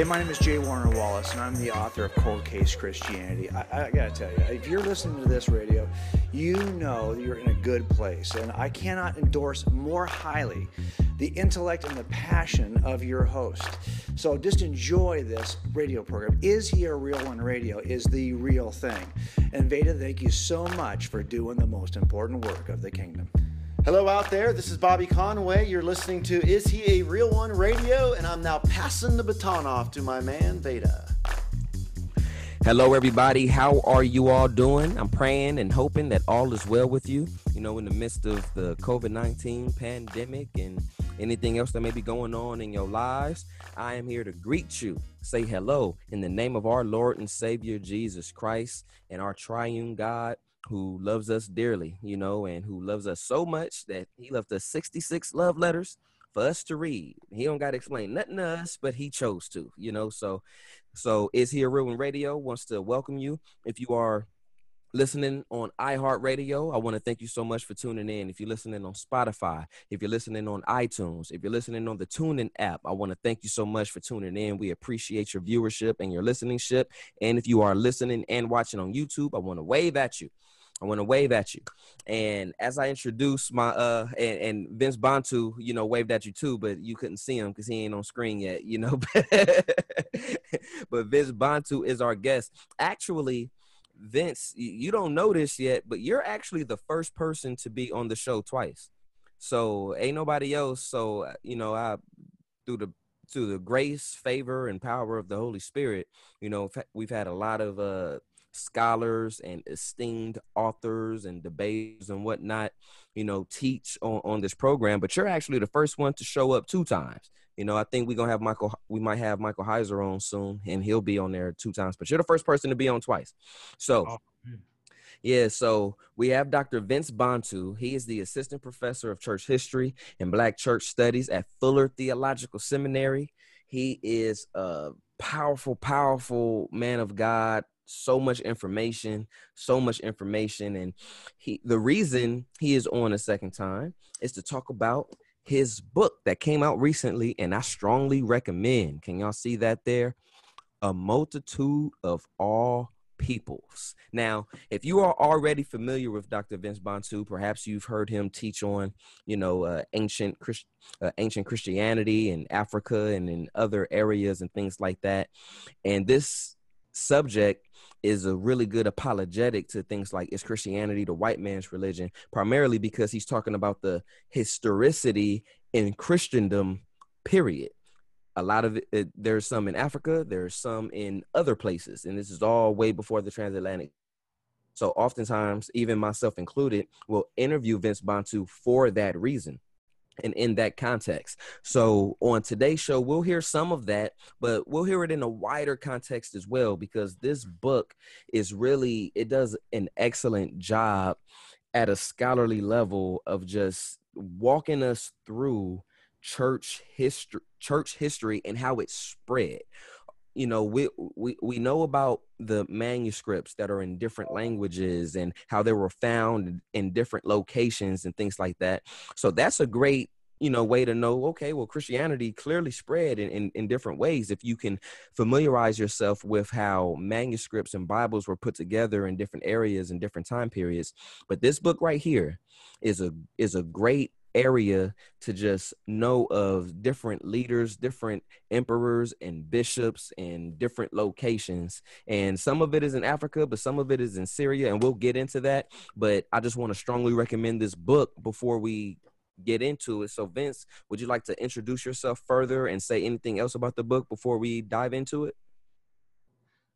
Hey, my name is J. Warner Wallace, and I'm the author of Cold Case Christianity. I, I, gotta tell you, if you're listening to this radio, you know you're in a good place, and I cannot endorse more highly the intellect and the passion of your host. So just enjoy this radio program. Is He a Real One Radio is the real thing. And Veda, thank you so much for doing the most important work of the kingdom. Hello out there. This is Bobby Conway. You're listening to Is He a Real One Radio, and I'm now passing the baton off to my man Veda. Hello, everybody. How are you all doing? I'm praying and hoping that all is well with you. You know, in the midst of the COVID 19 pandemic and anything else that may be going on in your lives, I am here to greet you, say hello in the name of our Lord and Savior Jesus Christ and our triune God who loves us dearly, you know, and who loves us so much that he left us 66 love letters for us to read. He don't got to explain nothing to us, but he chose to, you know. So, so is he a radio? Wants to welcome you. If you are listening on iHeartRadio, I want to thank you so much for tuning in. If you're listening on Spotify, if you're listening on iTunes, if you're listening on the TuneIn app, I want to thank you so much for tuning in. We appreciate your viewership and your listening-ship. And if you are listening and watching on YouTube, I want to wave at you. I want to wave at you. And as I introduce my uh and, and, Vince Bantu, you know, waved at you too, but you couldn't see him because he ain't on screen yet, you know. but Vince Bantu is our guest. Actually, Vince, you don't know this yet, but you're actually the first person to be on the show twice. So ain't nobody else. So uh, you know, I through the through the grace, favor, and power of the Holy Spirit, you know, we've had a lot of uh scholars and esteemed authors and debaters and whatnot, you know, teach on, on this program, but you're actually the first one to show up two times. You know, I think we're gonna have Michael. We might have Michael Heiser on soon, and he'll be on there two times. But you're the first person to be on twice. So, oh, yeah. So we have Dr. Vince Bantu. He is the assistant professor of church history and Black church studies at Fuller Theological Seminary. He is a powerful, powerful man of God, so much information, so much information. And he the reason he is on a second time is to talk about his book that came out recently, and I strongly recommend. Can y'all see that there? A multitude of all peoples. Now, if you are already familiar with Dr. Vince Bantu, perhaps you've heard him teach on, you know, uh, ancient Christ- uh, ancient Christianity in Africa and in other areas and things like that. And this subject is a really good apologetic to things like is Christianity the white man's religion, primarily because he's talking about the historicity in Christendom, period. A lot of it, it there's some in Africa, there's some in other places, and this is all way before the transatlantic. So oftentimes, even myself included, will interview Vince Bantu for that reason and in that context. So on today's show, we'll hear some of that, but we'll hear it in a wider context as well because this book is really it does an excellent job at a scholarly level of just walking us through church history church history and how it spread you know we, we we know about the manuscripts that are in different languages and how they were found in different locations and things like that. So that's a great you know way to know okay well christianity clearly spread in, in, in different ways if you can familiarize yourself with how manuscripts and bibles were put together in different areas and different time periods. But this book right here is a is a great area to just know of different leaders, different emperors and bishops and different locations. And some of it is in Africa, but some of it is in Syria, and we'll get into that. But I just want to strongly recommend this book before we get into it. So, Vince, would you like to introduce yourself further and say anything else about the book before we dive into it?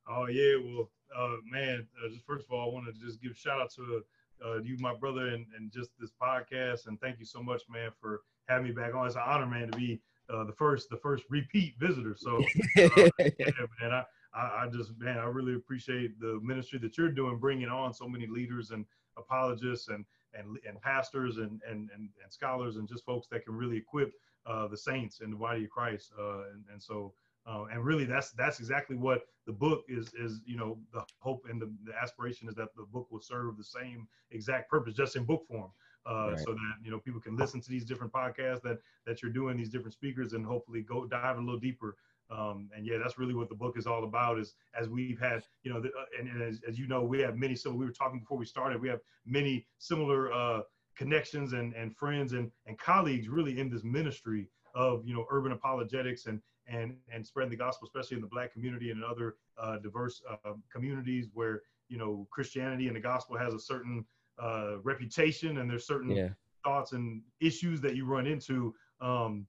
Oh yeah, well, uh, man, uh, just first of all, I want to just give shout out to uh, you, my brother, and, and just this podcast. And thank you so much, man, for having me back on. It's an honor, man, to be uh, the first the first repeat visitor. So, uh, yeah, man, I, I, I just man, I really appreciate the ministry that you're doing, bringing on so many leaders and apologists and and, and pastors and, and, and, and scholars and just folks that can really equip uh, the saints and the body of Christ. Uh, and, and so uh, and really, that's that's exactly what the book is. Is you know the hope and the, the aspiration is that the book will serve the same exact purpose, just in book form, uh, right. so that you know people can listen to these different podcasts that that you're doing, these different speakers, and hopefully go dive a little deeper Um, and yeah, that's really what the book is all about. Is as we've had, you know, the, uh, and, and as, as, you know, we have many. So we were talking before we started. We have many similar uh, connections and and friends and and colleagues really in this ministry of you know urban apologetics and and and spreading the gospel, especially in the Black community and in other uh, diverse uh, communities where you know Christianity and the gospel has a certain uh, reputation and there's certain yeah. thoughts and issues that you run into. Um,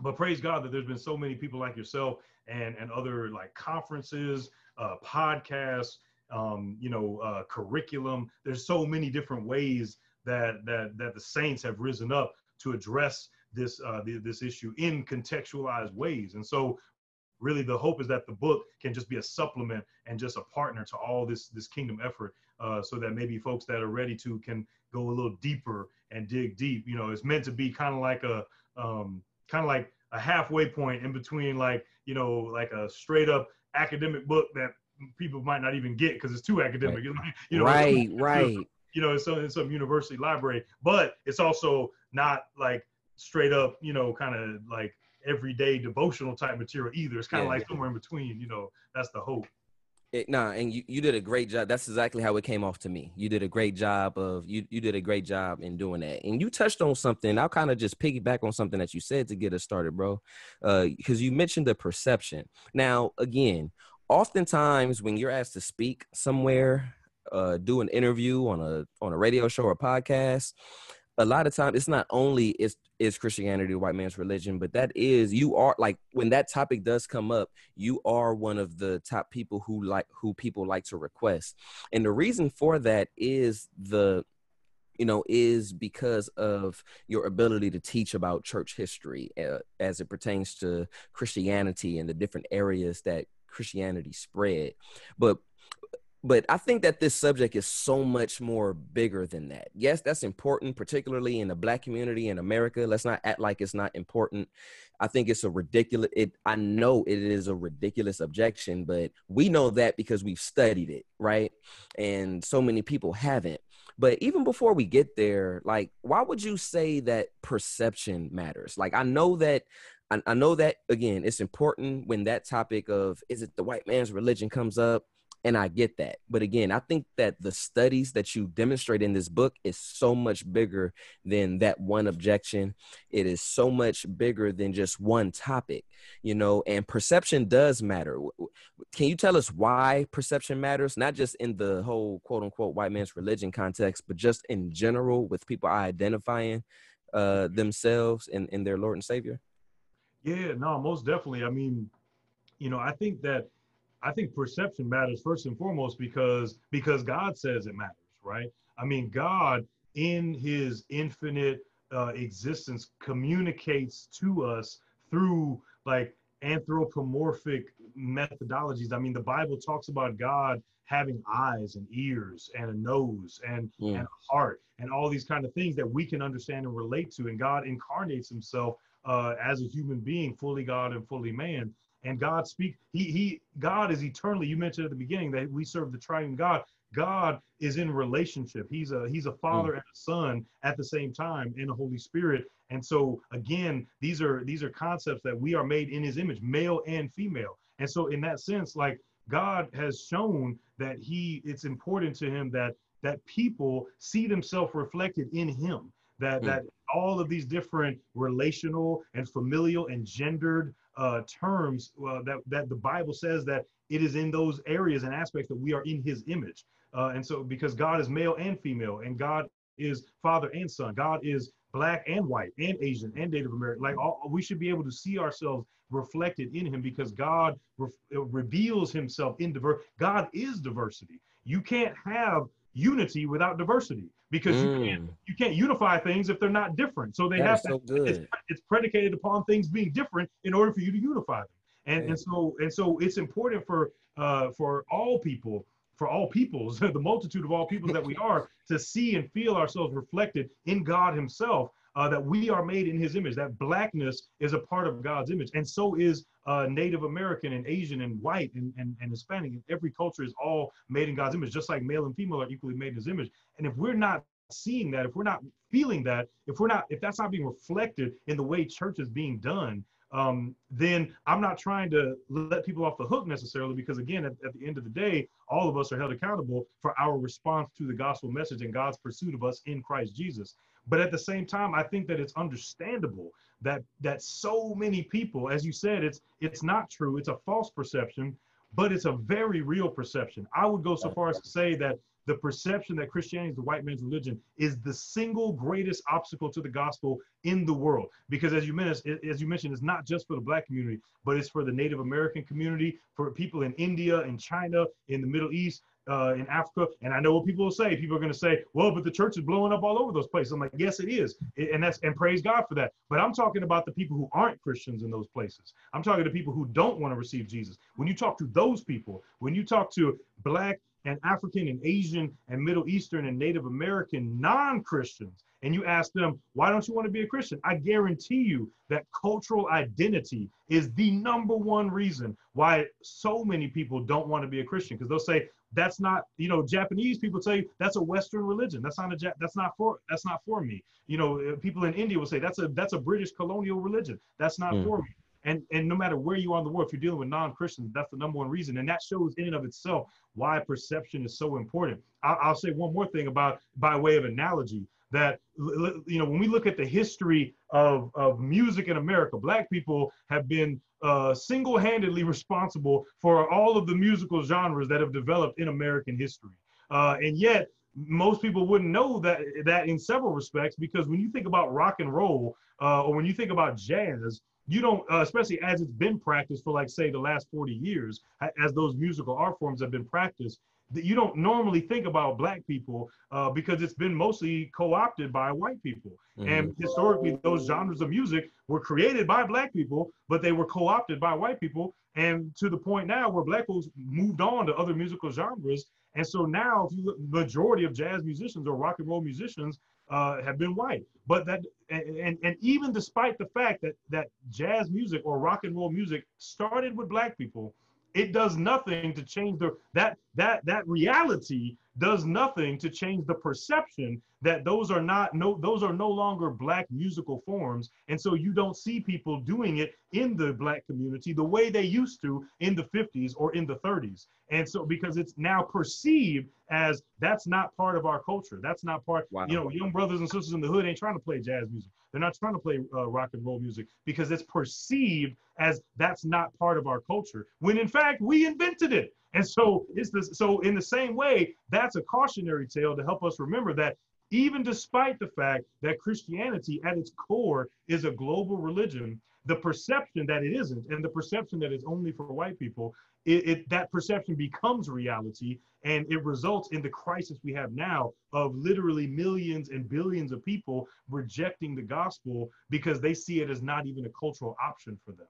but praise God that there's been so many people like yourself and and other like conferences, uh, podcasts, um, you know, uh, curriculum. There's so many different ways that that that the saints have risen up to address this uh, the, this issue in contextualized ways. And so, really, the hope is that the book can just be a supplement and just a partner to all this this kingdom effort, uh, so that maybe folks that are ready to can go a little deeper and dig deep. You know, it's meant to be kind of like a um, kind of like a halfway point in between like you know like a straight up academic book that people might not even get because it's too academic. Right. You know, right, right. You know, it's some in some university library, but it's also not like straight up, you know, kind of like everyday devotional type material either. It's kind of yeah, like yeah. somewhere in between. You know, that's the hope. It, nah, and you, you did a great job. That's exactly how it came off to me. You did a great job of you you did a great job in doing that. And you touched on something. I'll kind of just piggyback on something that you said to get us started, bro. Uh, because you mentioned the perception. Now, again, oftentimes when you're asked to speak somewhere, uh, do an interview on a on a radio show or podcast, a lot of times it's not only is is Christianity white man's religion, but that is you are like when that topic does come up, you are one of the top people who like who people like to request. And the reason for that is the you know is because of your ability to teach about church history uh, as it pertains to Christianity and the different areas that Christianity spread. But but I think that this subject is so much more bigger than that. Yes, that's important, particularly in the black community in America. Let's not act like it's not important. I think it's a ridiculous it I know it is a ridiculous objection, but we know that because we've studied it, right? And so many people haven't. But even before we get there, like why would you say that perception matters? Like I know that I, I know that again, it's important when that topic of is it the white man's religion comes up and I get that. But again, I think that the studies that you demonstrate in this book is so much bigger than that one objection. It is so much bigger than just one topic, you know, and perception does matter. Can you tell us why perception matters? Not just in the whole quote unquote white man's religion context, but just in general with people identifying uh, themselves in, in their Lord and Savior? Yeah, no, most definitely. I mean, you know, I think that I think perception matters first and foremost because because God says it matters, right? I mean, God in His infinite uh, existence communicates to us through like anthropomorphic methodologies. I mean, the Bible talks about God having eyes and ears and a nose and, mm. and a heart and all these kind of things that we can understand and relate to. And God incarnates himself uh, as a human being, fully God and fully man and God speak. He he God is eternally. You mentioned at the beginning that we serve the triune God. God is in relationship. He's a he's a father mm. and a son at the same time in the Holy Spirit. And so again, these are these are concepts that we are made in his image, male and female. And so in that sense, like God has shown that he it's important to him that that people see themselves reflected in him. That mm. that all of these different relational and familial and gendered uh, terms uh, that that the Bible says that it is in those areas and aspects that we are in His image, uh, and so because God is male and female, and God is Father and Son, God is black and white and Asian and Native American. Like all, we should be able to see ourselves reflected in Him because God re- reveals Himself in diversity. God is diversity. You can't have unity without diversity because mm. you can't you can't unify things if they're not different. So they that have to. So it's, it's, predicated upon things being different in order for you to unify them. And and so and so it's important for uh, for all people for all peoples, the multitude of all people that we are, to see and feel ourselves reflected in God Himself uh, that we are made in his image, that blackness is a part of God's image. And so is uh, Native American and Asian and white and, and, and Hispanic. And every culture is all made in God's image, just like male and female are equally made in his image. And if we're not seeing that, if we're not feeling that, if we're not, if that's not being reflected in the way church is being done, um, then I'm not trying to let people off the hook necessarily, because again, at, at, the end of the day, all of us are held accountable for our response to the gospel message and God's pursuit of us in Christ Jesus. But at the same time, I think that it's understandable that that so many people, as you said, it's it's not true. It's a false perception, but it's a very real perception. I would go so far as to say that the perception that Christianity is the white man's religion is the single greatest obstacle to the gospel in the world. Because as you mentioned, as you mentioned, it's not just for the black community, but it's for the Native American community, for people in India, in China, in the Middle East, uh, in Africa. And I know what people will say. People are going to say, "Well, but the church is blowing up all over those places." I'm like, "Yes, it is," and that's and praise God for that. But I'm talking about the people who aren't Christians in those places. I'm talking to people who don't want to receive Jesus. When you talk to those people, when you talk to black and African and Asian and Middle Eastern and Native American non-Christians, and you ask them, why don't you want to be a Christian? I guarantee you that cultural identity is the number one reason why so many people don't want to be a Christian because they'll say, that's not you know japanese people say that's a western religion. That's not a that's not for that's not for me. You know uh, people in india will say that's a that's a british colonial religion. That's not mm. for me. And and no matter where you are in the world if you're dealing with non-christians that's the number one reason. And that shows in and of itself why perception is so important. I'll, I'll say one more thing about by way of analogy that you know when we look at the history of, of music in america black people have been uh, single-handedly responsible for all of the musical genres that have developed in american history. Uh, and yet most people wouldn't know that that in several respects because when you think about rock and roll uh, or when you think about jazz you don't uh, especially as it's been practiced for like say the last 40 years as those musical art forms have been practiced you don't normally think about black people uh, because it's been mostly co-opted by white people. Mm-hmm. and historically those genres of music were created by black people but they were co-opted by white people and to the point now where black folks moved on to other musical genres. And so now if you look, majority of jazz musicians or rock and roll musicians uh, have been white. But that and, and even despite the fact that that jazz music or rock and roll music started with black people it does nothing to change the that that that reality does nothing to change the perception that those are not no those are no longer black musical forms. And so you don't see people doing it in the black community the way they used to in the 50s or in the 30s and so because it's now perceived as that's not part of our culture. That's not part wow. you know young brothers and sisters in the hood ain't trying to play jazz music they're not trying to play uh, rock and roll music because it's perceived as that's not part of our culture when in fact we invented it. And so it's this so in the same way that's a cautionary tale to help us remember that even despite the fact that Christianity at its core is a global religion, the perception that it isn't and the perception that it's only for white people, it, it, that perception becomes reality and it results in the crisis we have now of literally millions and billions of people rejecting the gospel because they see it as not even a cultural option for them.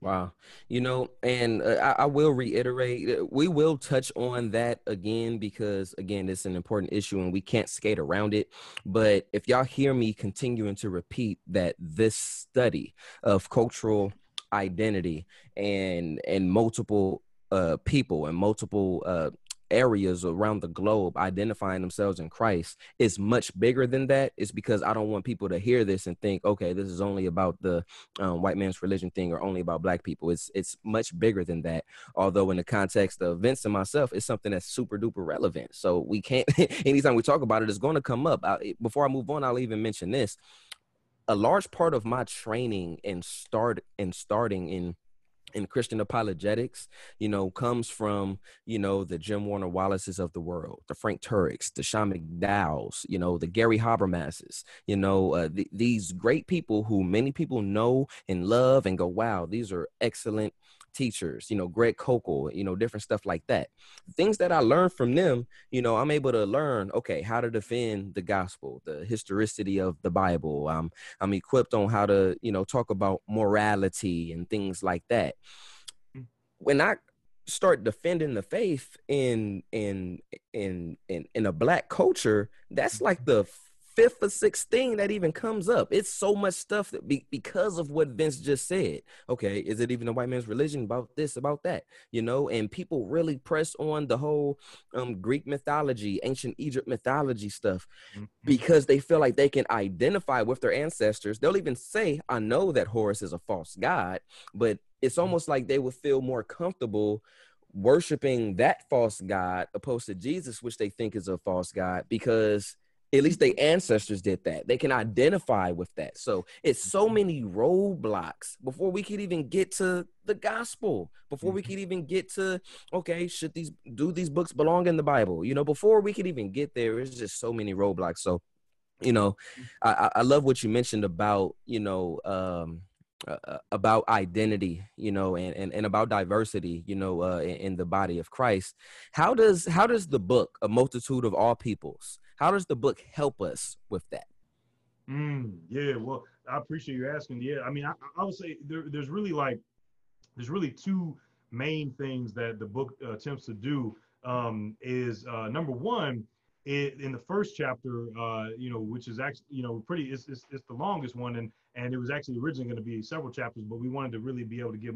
Wow. You know, and uh, I, I, will reiterate, uh, we will touch on that again because, again, it's an important issue and we can't skate around it. But if y'all hear me continuing to repeat that this study of cultural identity and and multiple uh, people and multiple uh, areas around the globe identifying themselves in Christ is much bigger than that. It's because I don't want people to hear this and think, okay, this is only about the um, white man's religion thing or only about black people. It's it's much bigger than that. Although in the context of Vince and myself, it's something that's super duper relevant. So we can't. anytime we talk about it, it's going to come up. I, before I move on, I'll even mention this. A large part of my training and start and starting in in Christian apologetics, you know, comes from, you know, the Jim Warner Wallaces of the world, the Frank Turek's, the Sean McDowell's, you know, the Gary Habermases, you know, uh, th- these great people who many people know and love and go, wow, these are excellent teachers, you know, Greg Koukl, you know, different stuff like that. Things that I learned from them, you know, I'm able to learn, okay, how to defend the gospel, the historicity of the Bible. Um, I'm equipped on how to, you know, talk about morality and things like that. Mm. When I start defending the faith in in in in in a black culture, that's like the fifth or sixth thing that even comes up. It's so much stuff that be, because of what Vince just said. Okay, is it even a white man's religion about this, about that? You know, and people really press on the whole um, Greek mythology, ancient Egypt mythology stuff mm-hmm. because they feel like they can identify with their ancestors. They'll even say, I know that Horus is a false god, but it's mm-hmm. almost like they would feel more comfortable worshiping that false god opposed to Jesus, which they think is a false god, because at least their ancestors did that. They can identify with that. So it's so mm-hmm. many roadblocks before we could even get to the gospel, before we mm-hmm. could even get to, okay, should these do these books belong in the Bible? You know, before we could even get there, it's just so many roadblocks. So, you know, I, I love what you mentioned about, you know, um, uh, uh, about identity you know and, and, and about diversity you know uh, in, in, the body of christ how does how does the book a multitude of all peoples how does the book help us with that mm, yeah well i appreciate you asking yeah i mean i, I would say there, there's really like there's really two main things that the book attempts to do um, is uh, number one it, in the first chapter, uh, you know, which is actually, you know, pretty, it's, it's, it's the longest one. And, and it was actually originally going to be several chapters, but we wanted to really be able to give,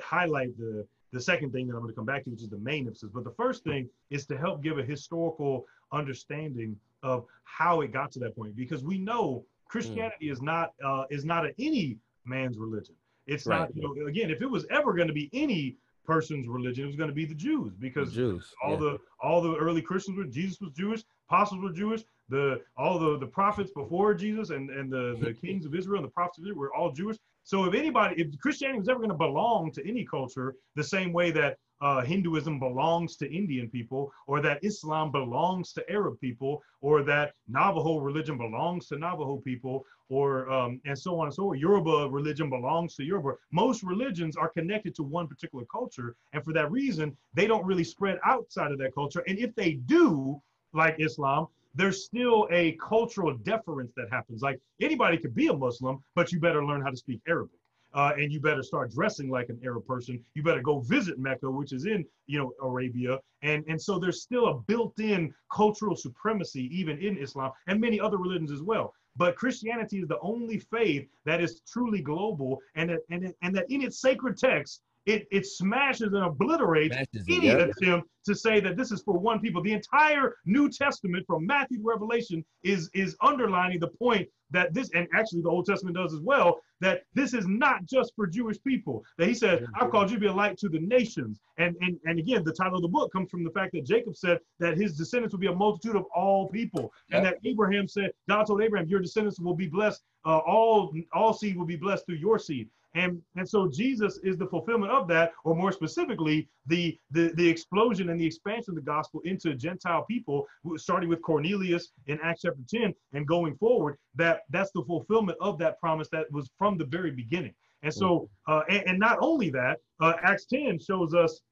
highlight the, the second thing that I'm going to come back to, which is the main emphasis. But the first thing is to help give a historical understanding of how it got to that point, because we know Christianity mm. is not, uh, is not any man's religion. It's right. not, you know, again, if it was ever going to be any person's religion. It was going to be the Jews because the Jews, all yeah. the all the early Christians were Jesus was Jewish, apostles were Jewish, the all the the prophets before Jesus and and the the kings of Israel and the prophets of Israel were all Jewish. So if anybody, if Christianity was ever going to belong to any culture, the same way that uh, Hinduism belongs to Indian people, or that Islam belongs to Arab people, or that Navajo religion belongs to Navajo people, or um, and so on and so on. Yoruba religion belongs to Yoruba. Most religions are connected to one particular culture, and for that reason, they don't really spread outside of that culture. And if they do, like Islam, there's still a cultural deference that happens. Like anybody could be a Muslim, but you better learn how to speak Arabic uh, and you better start dressing like an Arab person. You better go visit Mecca, which is in you know Arabia, and and so there's still a built-in cultural supremacy even in Islam and many other religions as well. But Christianity is the only faith that is truly global, and that, and and that in its sacred text it, it smashes and obliterates smashes any it, yeah. attempt to say that this is for one people. The entire New Testament from Matthew to Revelation is is underlining the point that this, and actually the Old Testament does as well, that this is not just for Jewish people. That he said, I've called you to be a light to the nations. And, and, and again, the title of the book comes from the fact that Jacob said that his descendants will be a multitude of all people. Yep. And that Abraham said, God told Abraham, your descendants will be blessed. Uh, all, all seed will be blessed through your seed. And, and so Jesus is the fulfillment of that, or more specifically, the, the, the explosion and the expansion of the gospel into Gentile people, starting with Cornelius in Acts chapter 10 and going forward, that that's the fulfillment of that promise that was from the very beginning. And so, uh, and, and, not only that, uh, Acts 10 shows us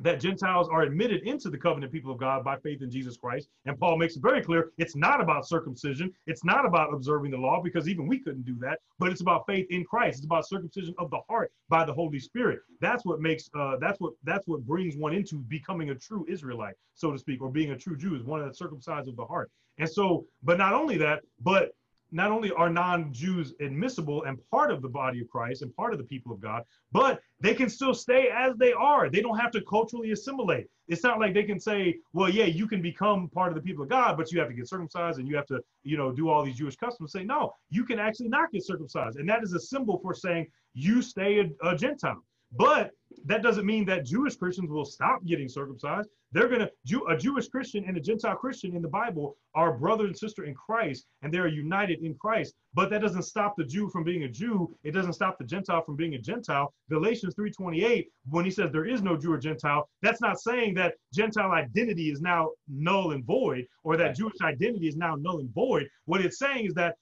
that Gentiles are admitted into the covenant people of God by faith in Jesus Christ. And Paul makes it very clear it's not about circumcision, it's not about observing the law, because even we couldn't do that, but it's about faith in Christ. It's about circumcision of the heart by the Holy Spirit. That's what makes uh, that's what that's what brings one into becoming a true Israelite, so to speak, or being a true Jew is one the circumcised of the heart. And so, but not only that, but not only are non-Jews admissible and part of the body of Christ and part of the people of God, but they can still stay as they are. They don't have to culturally assimilate. It's not like they can say, well, yeah, you can become part of the people of God, but you have to get circumcised and you have to, you know, do all these Jewish customs. Say, no, you can actually not get circumcised. And that is a symbol for saying you stay a, a Gentile. But that doesn't mean that Jewish Christians will stop getting circumcised. They're going to, Jew, a Jewish Christian and a Gentile Christian in the Bible are brother and sister in Christ, and they're united in Christ. But that doesn't stop the Jew from being a Jew. It doesn't stop the Gentile from being a Gentile. Galatians 3.28, when he says there is no Jew or Gentile, that's not saying that Gentile identity is now null and void, or that Jewish identity is now null and void. What it's saying is that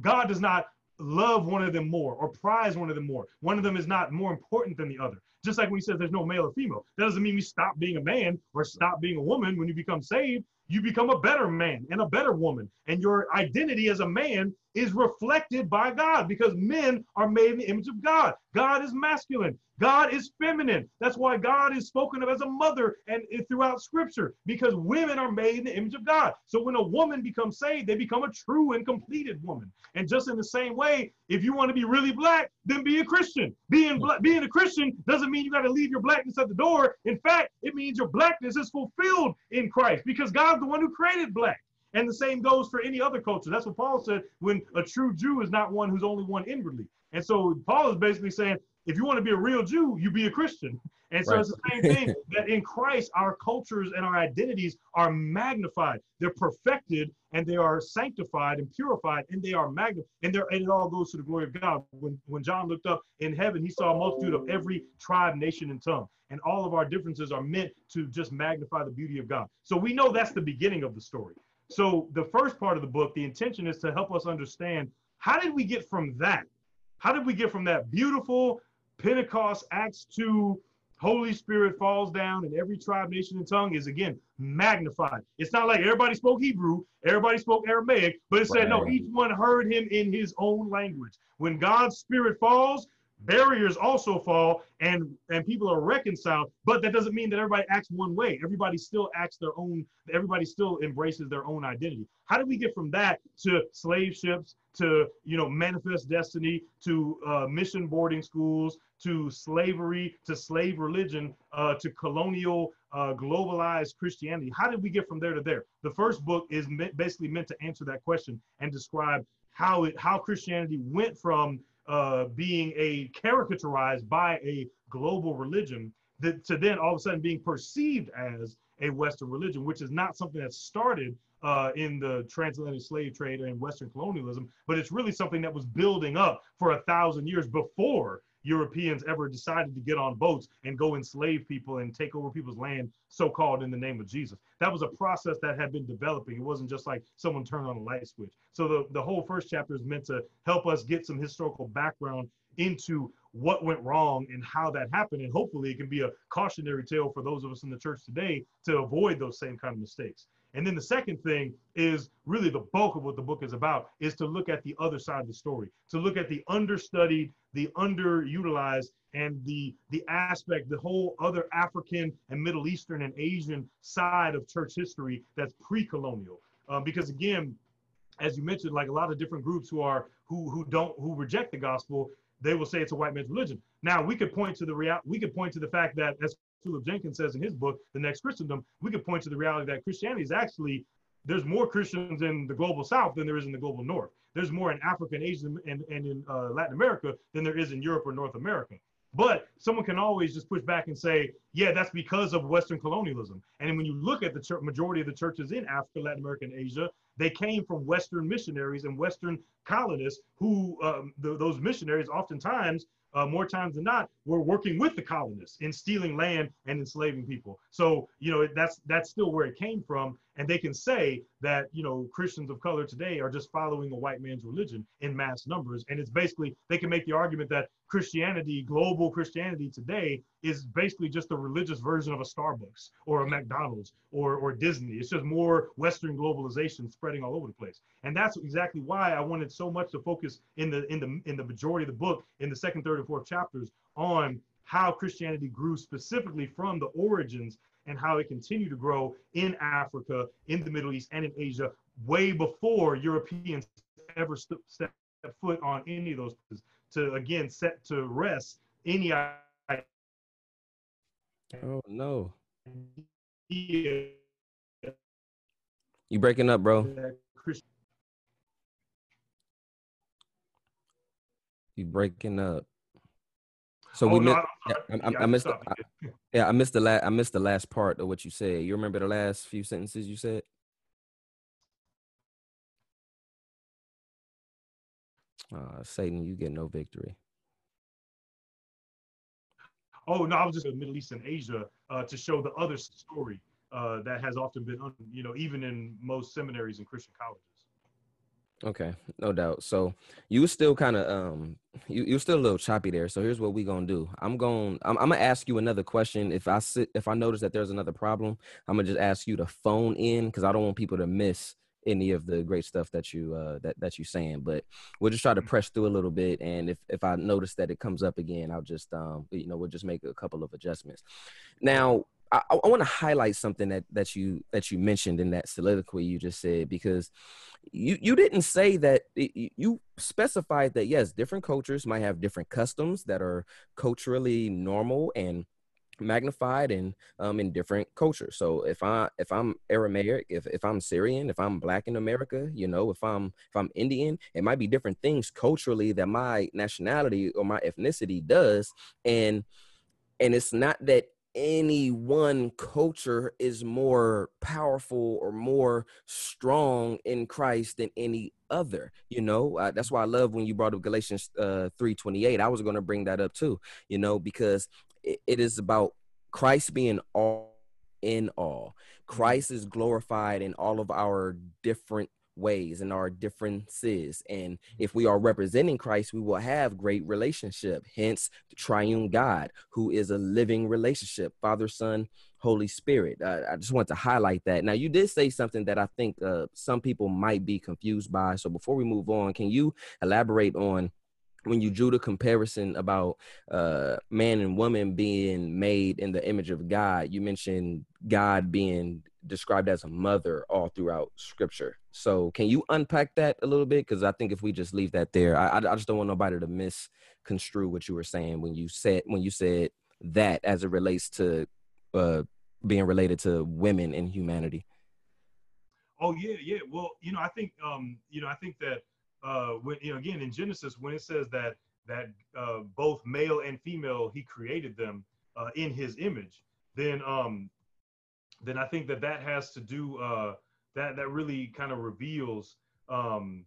God does not love one of them more or prize one of them more. One of them is not more important than the other. Just like when he says there's no male or female, that doesn't mean we stop being a man or stop being a woman when you become saved you become a better man and a better woman. And your identity as a man is reflected by God because men are made in the image of God. God is masculine. God is feminine. That's why God is spoken of as a mother and throughout scripture because women are made in the image of God. So when a woman becomes saved, they become a true and completed woman. And just in the same way, if you want to be really black, then be a Christian. Being black, being a Christian doesn't mean you got to leave your blackness at the door. In fact, it means your blackness is fulfilled in Christ because God's the one who created black. And the same goes for any other culture. That's what Paul said when a true Jew is not one who's only one inwardly. And so Paul is basically saying, if you want to be a real Jew, you be a Christian. And so right. it's the same thing that in Christ, our cultures and our identities are magnified. They're perfected and they are sanctified and purified and they are magnified. And, and it all goes to the glory of God. When, when John looked up in heaven, he saw a multitude of every tribe, nation, and tongue. And all of our differences are meant to just magnify the beauty of God. So we know that's the beginning of the story. So the first part of the book, the intention is to help us understand how did we get from that? How did we get from that beautiful Pentecost Acts 2 Holy Spirit falls down and every tribe, nation, and tongue is again magnified. It's not like everybody spoke Hebrew, everybody spoke Aramaic, but it said, right. no, each one heard him in his own language. When God's Spirit falls, barriers also fall and and people are reconciled but that doesn't mean that everybody acts one way. Everybody still acts their own everybody still embraces their own identity. How do we get from that to slave ships to you know manifest destiny to uh, mission boarding schools to slavery to slave religion uh, to colonial uh, globalized christianity? How did we get from there to there? The first book is basically meant to answer that question and describe how it how christianity went from uh, being a caricaturized by a global religion that, to then all of a sudden being perceived as a Western religion, which is not something that started uh, in the transatlantic slave trade and Western colonialism, but it's really something that was building up for a thousand years before Europeans ever decided to get on boats and go enslave people and take over people's land, so called in the name of Jesus. That was a process that had been developing. It wasn't just like someone turned on a light switch. So the, the whole first chapter is meant to help us get some historical background into what went wrong and how that happened. And hopefully it can be a cautionary tale for those of us in the church today to avoid those same kind of mistakes. And then the second thing is really the bulk of what the book is about is to look at the other side of the story, to look at the understudied, the underutilized, and the the aspect, the whole other African and Middle Eastern and Asian side of church history that's pre-colonial. Um, because again, as you mentioned, like a lot of different groups who are who who don't who reject the gospel, they will say it's a white man's religion. Now we could point to the real we could point to the fact that as Philip Jenkins says in his book, The Next Christendom, we could point to the reality that Christianity is actually, there's more Christians in the global south than there is in the global north. There's more in Africa and Asia and, and in uh, Latin America than there is in Europe or North America. But someone can always just push back and say, yeah, that's because of Western colonialism. And when you look at the church, majority of the churches in Africa, Latin America, and Asia, they came from Western missionaries and Western colonists who, um, those missionaries oftentimes uh, more times than not, were working with the colonists in stealing land and enslaving people. So, you know, that's that's still where it came from. And they can say that, you know, Christians of color today are just following a white man's religion in mass numbers. And it's basically, they can make the argument that Christianity, global Christianity today, is basically just a religious version of a Starbucks or a McDonald's or, or Disney. It's just more Western globalization spreading all over the place. And that's exactly why I wanted so much to focus in the in the in the majority of the book, in the second, third, and fourth chapters, on how Christianity grew specifically from the origins and how it continued to grow in Africa, in the Middle East, and in Asia way before Europeans ever st- stepped foot on any of those places to again set to rest any Oh no. You breaking up, bro. You breaking up. So oh, we no, missed. I, I, I, missed. The, yeah, I missed the last. I missed the last part of what you said. You remember the last few sentences you said? Uh, Satan, you get no victory. Oh no, I was just in Middle East and Asia uh, to show the other story uh, that has often been, you know, even in most seminaries and Christian colleges. Okay, no doubt. So you still kind of um you you're still a little choppy there. So here's what we gonna do. I'm going I'm, I'm gonna ask you another question. If I sit if I notice that there's another problem, I'm gonna just ask you to phone in because I don't want people to miss any of the great stuff that you uh that that you're saying. But we'll just try to press through a little bit. And if if I notice that it comes up again, I'll just um you know we'll just make a couple of adjustments. Now I, I want to highlight something that that you that you mentioned in that soliloquy you just said because you you didn't say that it, you specified that yes different cultures might have different customs that are culturally normal and magnified and um, in different cultures. So if I if I'm Aramaic, if if I'm Syrian, if I'm black in America, you know, if I'm if I'm Indian, it might be different things culturally that my nationality or my ethnicity does. And and it's not that any one culture is more powerful or more strong in Christ than any other you know uh, that's why i love when you brought up galatians uh 328 i was going to bring that up too you know because it, is about christ being all in all christ is glorified in all of our different ways and our differences. And if we are representing Christ, we will have great relationship. Hence, the triune God, who is a living relationship, Father, Son, Holy Spirit. I just want to highlight that. Now, you did say something that I think uh, some people might be confused by. So before we move on, can you elaborate on? When you drew the comparison about uh, man and woman being made in the image of God, you mentioned God being described as a mother all throughout Scripture. So, can you unpack that a little bit? Because I think if we just leave that there, I, I just don't want nobody to misconstrue what you were saying when you said when you said that as it relates to uh, being related to women and humanity. Oh yeah, yeah. Well, you know, I think um, you know, I think that uh, when you know, again in Genesis, when it says that that uh, both male and female he created them uh, in his image, then um, then I think that that has to do uh, that that really kind of reveals um,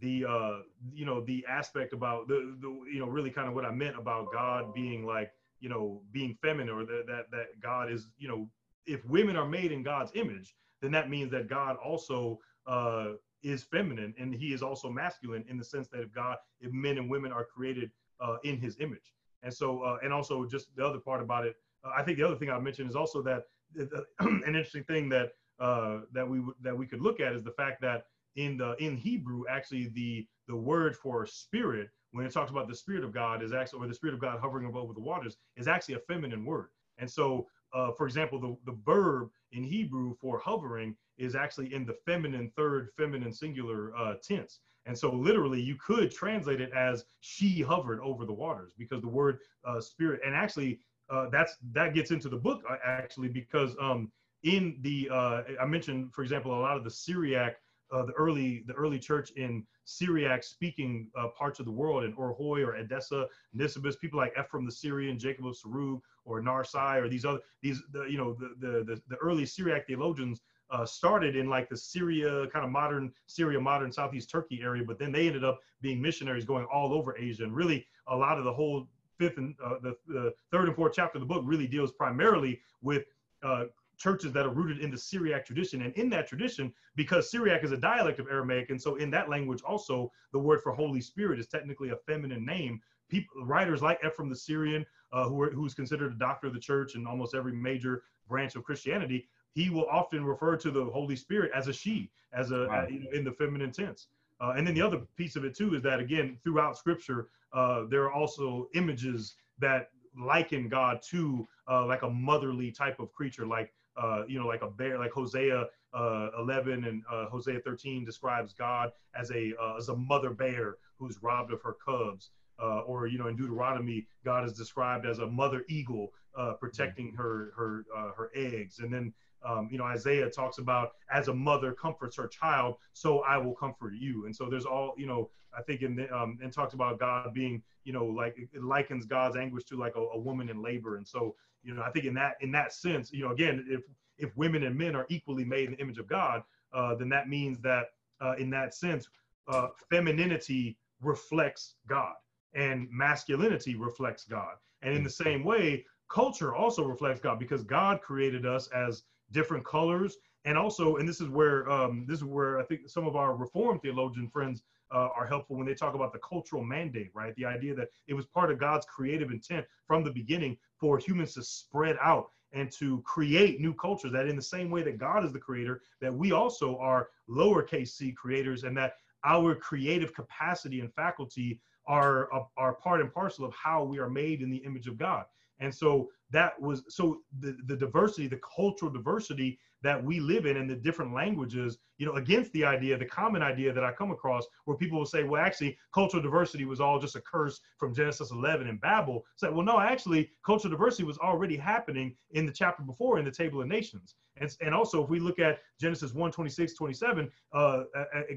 the uh, you know the aspect about the, the you know really kind of what I meant about God being like you know being feminine or that that that God is you know if women are made in God's image, then that means that God also uh, is feminine and he is also masculine in the sense that if God, if men and women are created uh, in his image. And so, uh, and also just the other part about it, uh, I think the other thing I mentioned is also that an interesting thing that uh, that we that we could look at is the fact that in the in Hebrew, actually the the word for spirit, when it talks about the spirit of God, is actually or the spirit of God hovering above the waters, is actually a feminine word. And so, uh, for example, the the verb in Hebrew for hovering is actually in the feminine third feminine singular uh, tense. And so literally you could translate it as she hovered over the waters because the word uh, spirit and actually uh, that's that gets into the book uh, actually because um, in the uh, I mentioned for example a lot of the Syriac uh, the early the early church in Syriac speaking parts of the world in Orhoi or Edessa, Nisibis, people like Ephraim the Syrian, Jacob of Sarug, or Narsai, or these other these the, you know the, the the the early Syriac theologians uh, started in like the Syria, kind of modern Syria, modern Southeast Turkey area, but then they ended up being missionaries going all over Asia. And really, a lot of the whole fifth and uh, the, the, third and fourth chapter of the book really deals primarily with uh, churches that are rooted in the Syriac tradition. And in that tradition, because Syriac is a dialect of Aramaic, and so in that language also, the word for Holy Spirit is technically a feminine name. People, writers like Ephraim the Syrian, uh, who are, who's considered a doctor of the church in almost every major branch of Christianity, he will often refer to the Holy Spirit as a she, as a wow. you know, in the feminine tense. Uh, and then the other piece of it too is that again throughout Scripture uh, there are also images that liken God to uh, like a motherly type of creature, like uh, you know, like a bear, like Hosea uh, 11 and uh, Hosea 13 describes God as a as a mother bear who's robbed of her cubs. or you know, in Deuteronomy, God is described as a mother eagle protecting her her her eggs, and then um, you know, Isaiah talks about as a mother comforts her child, so I will comfort you. And so there's all, you know, I think in the, um, and talks about God being, you know, like it likens God's anguish to like a, a, woman in labor. And so, you know, I think in that in that sense, you know, again, if if women and men are equally made in the image of God, uh, then that means that uh, in that sense, uh, femininity reflects God and masculinity reflects God. And in the same way, culture also reflects God because God created us as different colors, and also, and this is where um, this is where I think some of our Reformed theologian friends uh, are helpful when they talk about the cultural mandate, right? The idea that it was part of God's creative intent from the beginning for humans to spread out and to create new cultures. That in the same way that God is the creator, that we also are lowercase c creators, and that our creative capacity and faculty are are part and parcel of how we are made in the image of God. And so that was so the, the diversity, the cultural diversity that we live in and the different languages, you know, against the idea, the common idea that I come across where people will say, well, actually, cultural diversity was all just a curse from Genesis 11 and Babel. Say, well, no, actually, cultural diversity was already happening in the chapter before in the Table of Nations. And, and also, if we look at Genesis 1 26, 27, uh,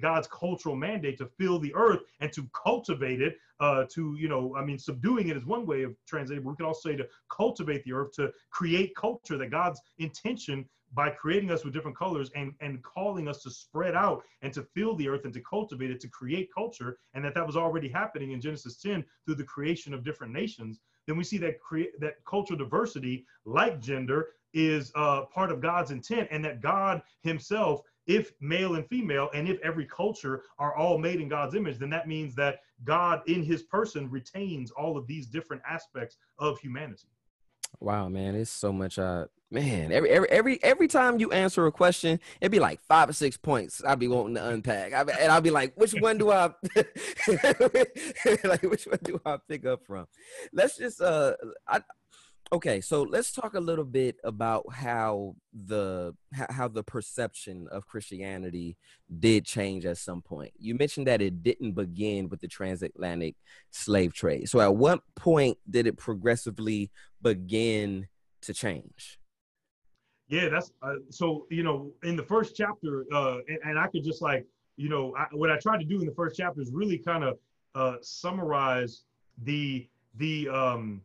God's cultural mandate to fill the earth and to cultivate it, uh, to, you know, I mean, subduing it is one way of translating, but we can also say to cultivate the earth, to create culture, that God's intention by creating us with different colors and, and calling us to spread out and to fill the earth and to cultivate it, to create culture, and that that was already happening in Genesis 10 through the creation of different nations, then we see that create that cultural diversity, like gender, is uh, part of God's intent, and that God Himself, if male and female, and if every culture are all made in God's image, then that means that God in His person retains all of these different aspects of humanity. Wow, man, it's so much. Uh, man, every every every every time you answer a question, it'd be like five or six points. I'd be wanting to unpack, I, and I'll be like, which one do I like? Which one do I pick up from? Let's just uh, I okay so let's talk a little bit about how the how the perception of christianity did change at some point you mentioned that it didn't begin with the transatlantic slave trade so at what point did it progressively begin to change yeah that's uh, so you know in the first chapter uh and, and i could just like you know I, what i tried to do in the first chapter is really kind of uh summarize the the um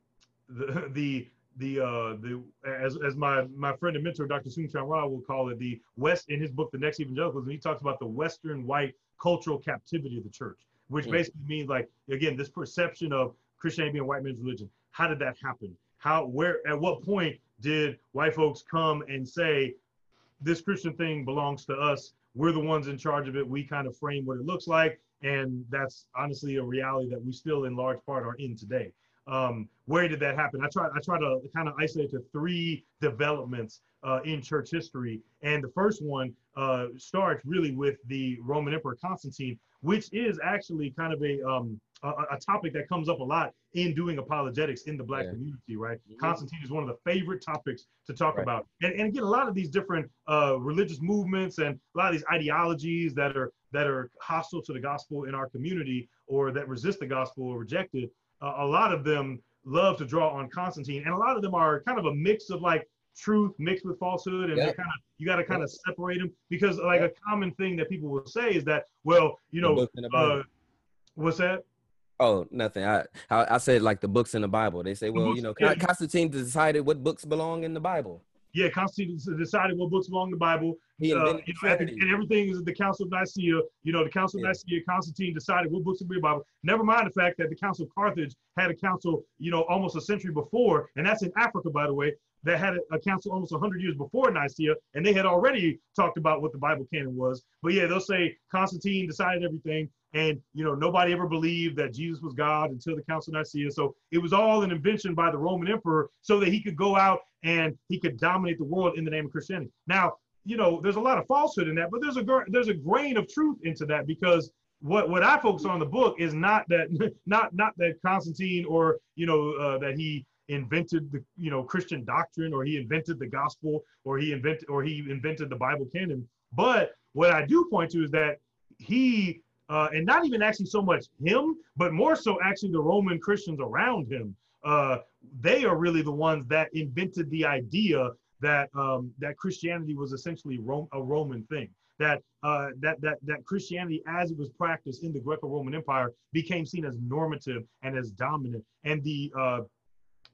the the the uh the as as my my friend and mentor Dr. Soong-Chan Rah will call it the West in his book The Next Evangelicals, and he talks about the Western white cultural captivity of the church, which yeah. basically means like again this perception of Christianity being white man's religion. How did that happen? How where at what point did white folks come and say this Christian thing belongs to us? We're the ones in charge of it. We kind of frame what it looks like, and that's honestly a reality that we still in large part are in today um, where did that happen? I try I try to kind of isolate to three developments uh, in church history, and the first one uh, starts really with the Roman Emperor Constantine, which is actually kind of a um, a, a, topic that comes up a lot in doing apologetics in the black yeah. community, right? Mm-hmm. Constantine is one of the favorite topics to talk right. about. And, and again, a lot of these different uh, religious movements and a lot of these ideologies that are that are hostile to the gospel in our community or that resist the gospel or reject it, uh, a lot of them love to draw on Constantine, and a lot of them are kind of a mix of like truth mixed with falsehood, and yeah. kind of you got to kind of yeah. separate them because like yeah. a common thing that people will say is that well, you know, uh, what's that? Oh, nothing. I, I, I said like the books in the Bible. They say, well, you know, Constantine decided what books belong in the Bible. Yeah, Constantine decided what books belong in the Bible. Uh, you know, and, and, everything is the Council of Nicaea. You know, the Council yeah. of Nicaea, Constantine decided what books to the Bible. Never mind the fact that the Council of Carthage had a council, you know, almost a century before, and that's in Africa, by the way, that had a, a council almost 100 years before Nicaea, and they had already talked about what the Bible canon was. But yeah, they'll say Constantine decided everything, and you know nobody ever believed that Jesus was God until the Council of Nicaea. So it was all an invention by the Roman Emperor so that he could go out and he could dominate the world in the name of Christianity. Now, you know, there's a lot of falsehood in that, but there's a there's a grain of truth into that because what what I focus on in the book is not that not not that Constantine or you know uh, that he invented the you know Christian doctrine or he invented the gospel or he invented or he invented the Bible canon. But what I do point to is that he uh, and not even actually so much him, but more so actually the Roman Christians around him. Uh, they are really the ones that invented the idea that um, that Christianity was essentially Rome, a Roman thing. That uh, that that that Christianity, as it was practiced in the Greco-Roman Empire, became seen as normative and as dominant, and the uh,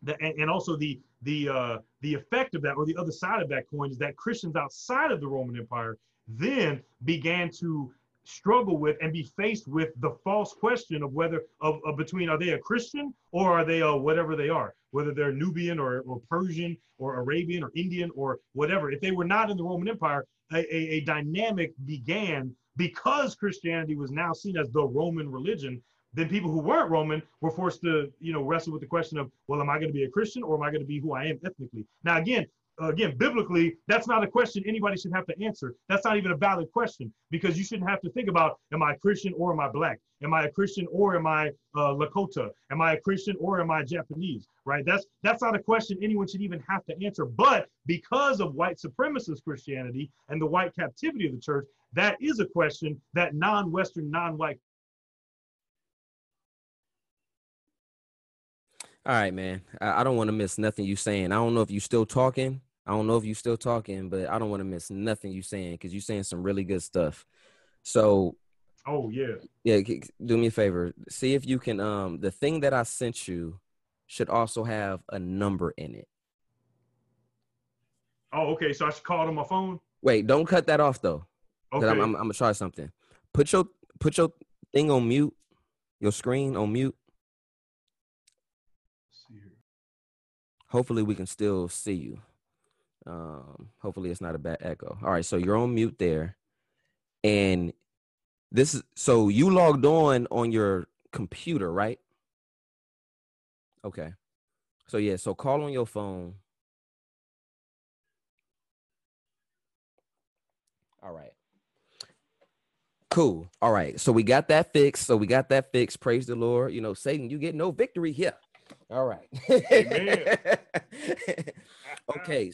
the, and, and also the the uh, the effect of that, or the other side of that coin, is that Christians outside of the Roman Empire then began to struggle with and be faced with the false question of whether of, of between are they a Christian or are they a whatever they are, whether they're Nubian or, or Persian or Arabian or Indian or whatever. If they were not in the Roman Empire, a, a, a dynamic began because Christianity was now seen as the Roman religion. Then people who weren't Roman were forced to, you know, wrestle with the question of, well, am I going to be a Christian or am I going to be who I am ethnically? Now, again, again, biblically, that's not a question anybody should have to answer. That's not even a valid question because you shouldn't have to think about, am I a Christian or am I black? Am I a Christian or am I uh, Lakota? Am I a Christian or am I Japanese? Right? That's that's not a question anyone should even have to answer. But because of white supremacist Christianity and the white captivity of the church, that is a question that non-Western, non-white All right, man. I, I don't want to miss nothing you saying. I don't know if you're still talking. I don't know if you're still talking, but I don't want to miss nothing you're saying because you're saying some really good stuff. So, oh yeah, yeah. Do me a favor. See if you can. Um, the thing that I sent you should also have a number in it. Oh, okay. So I should call it on my phone. Wait, don't cut that off though. Okay. I'm, I'm, I'm gonna try something. Put your put your thing on mute. Your screen on mute. hopefully we can still see you. Um, hopefully it's not a bad echo. All right, so you're on mute there. And this is so you logged on on your computer, right? Okay. So yeah, so call on your phone. All right. Cool. All right. So we got that fixed. So we got that fixed. Praise the Lord. You know, Satan, you get no victory here. All right. okay.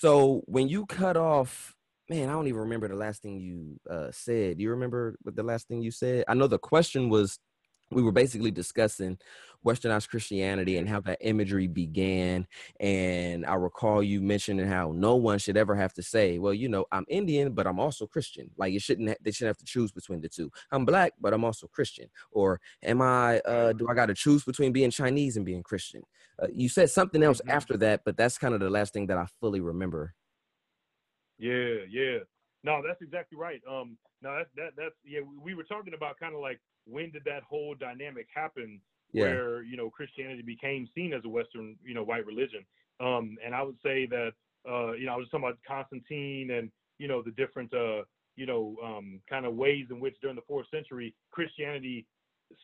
So when you cut off, man, I don't even remember the last thing you uh, said. Do you remember what the last thing you said? I know the question was we were basically discussing westernized christianity and how that imagery began and i recall you mentioning how no one should ever have to say well you know i'm indian but i'm also christian. Like you shouldn't ha- they shouldn't have to choose between the two. I'm black but i'm also christian. Or am i uh, do i got to choose between being chinese and being christian? Uh, you said something else mm-hmm. after that but that's kind of the last thing that i fully remember. Yeah yeah. No that's exactly right um no that, that that's yeah we were talking about kind of like when did that whole dynamic happen yeah. where you know Christianity became seen as a Western you know white religion? Um, and I would say that uh, you know I was talking about Constantine and you know the different uh, you know um, kind of ways in which during the fourth century Christianity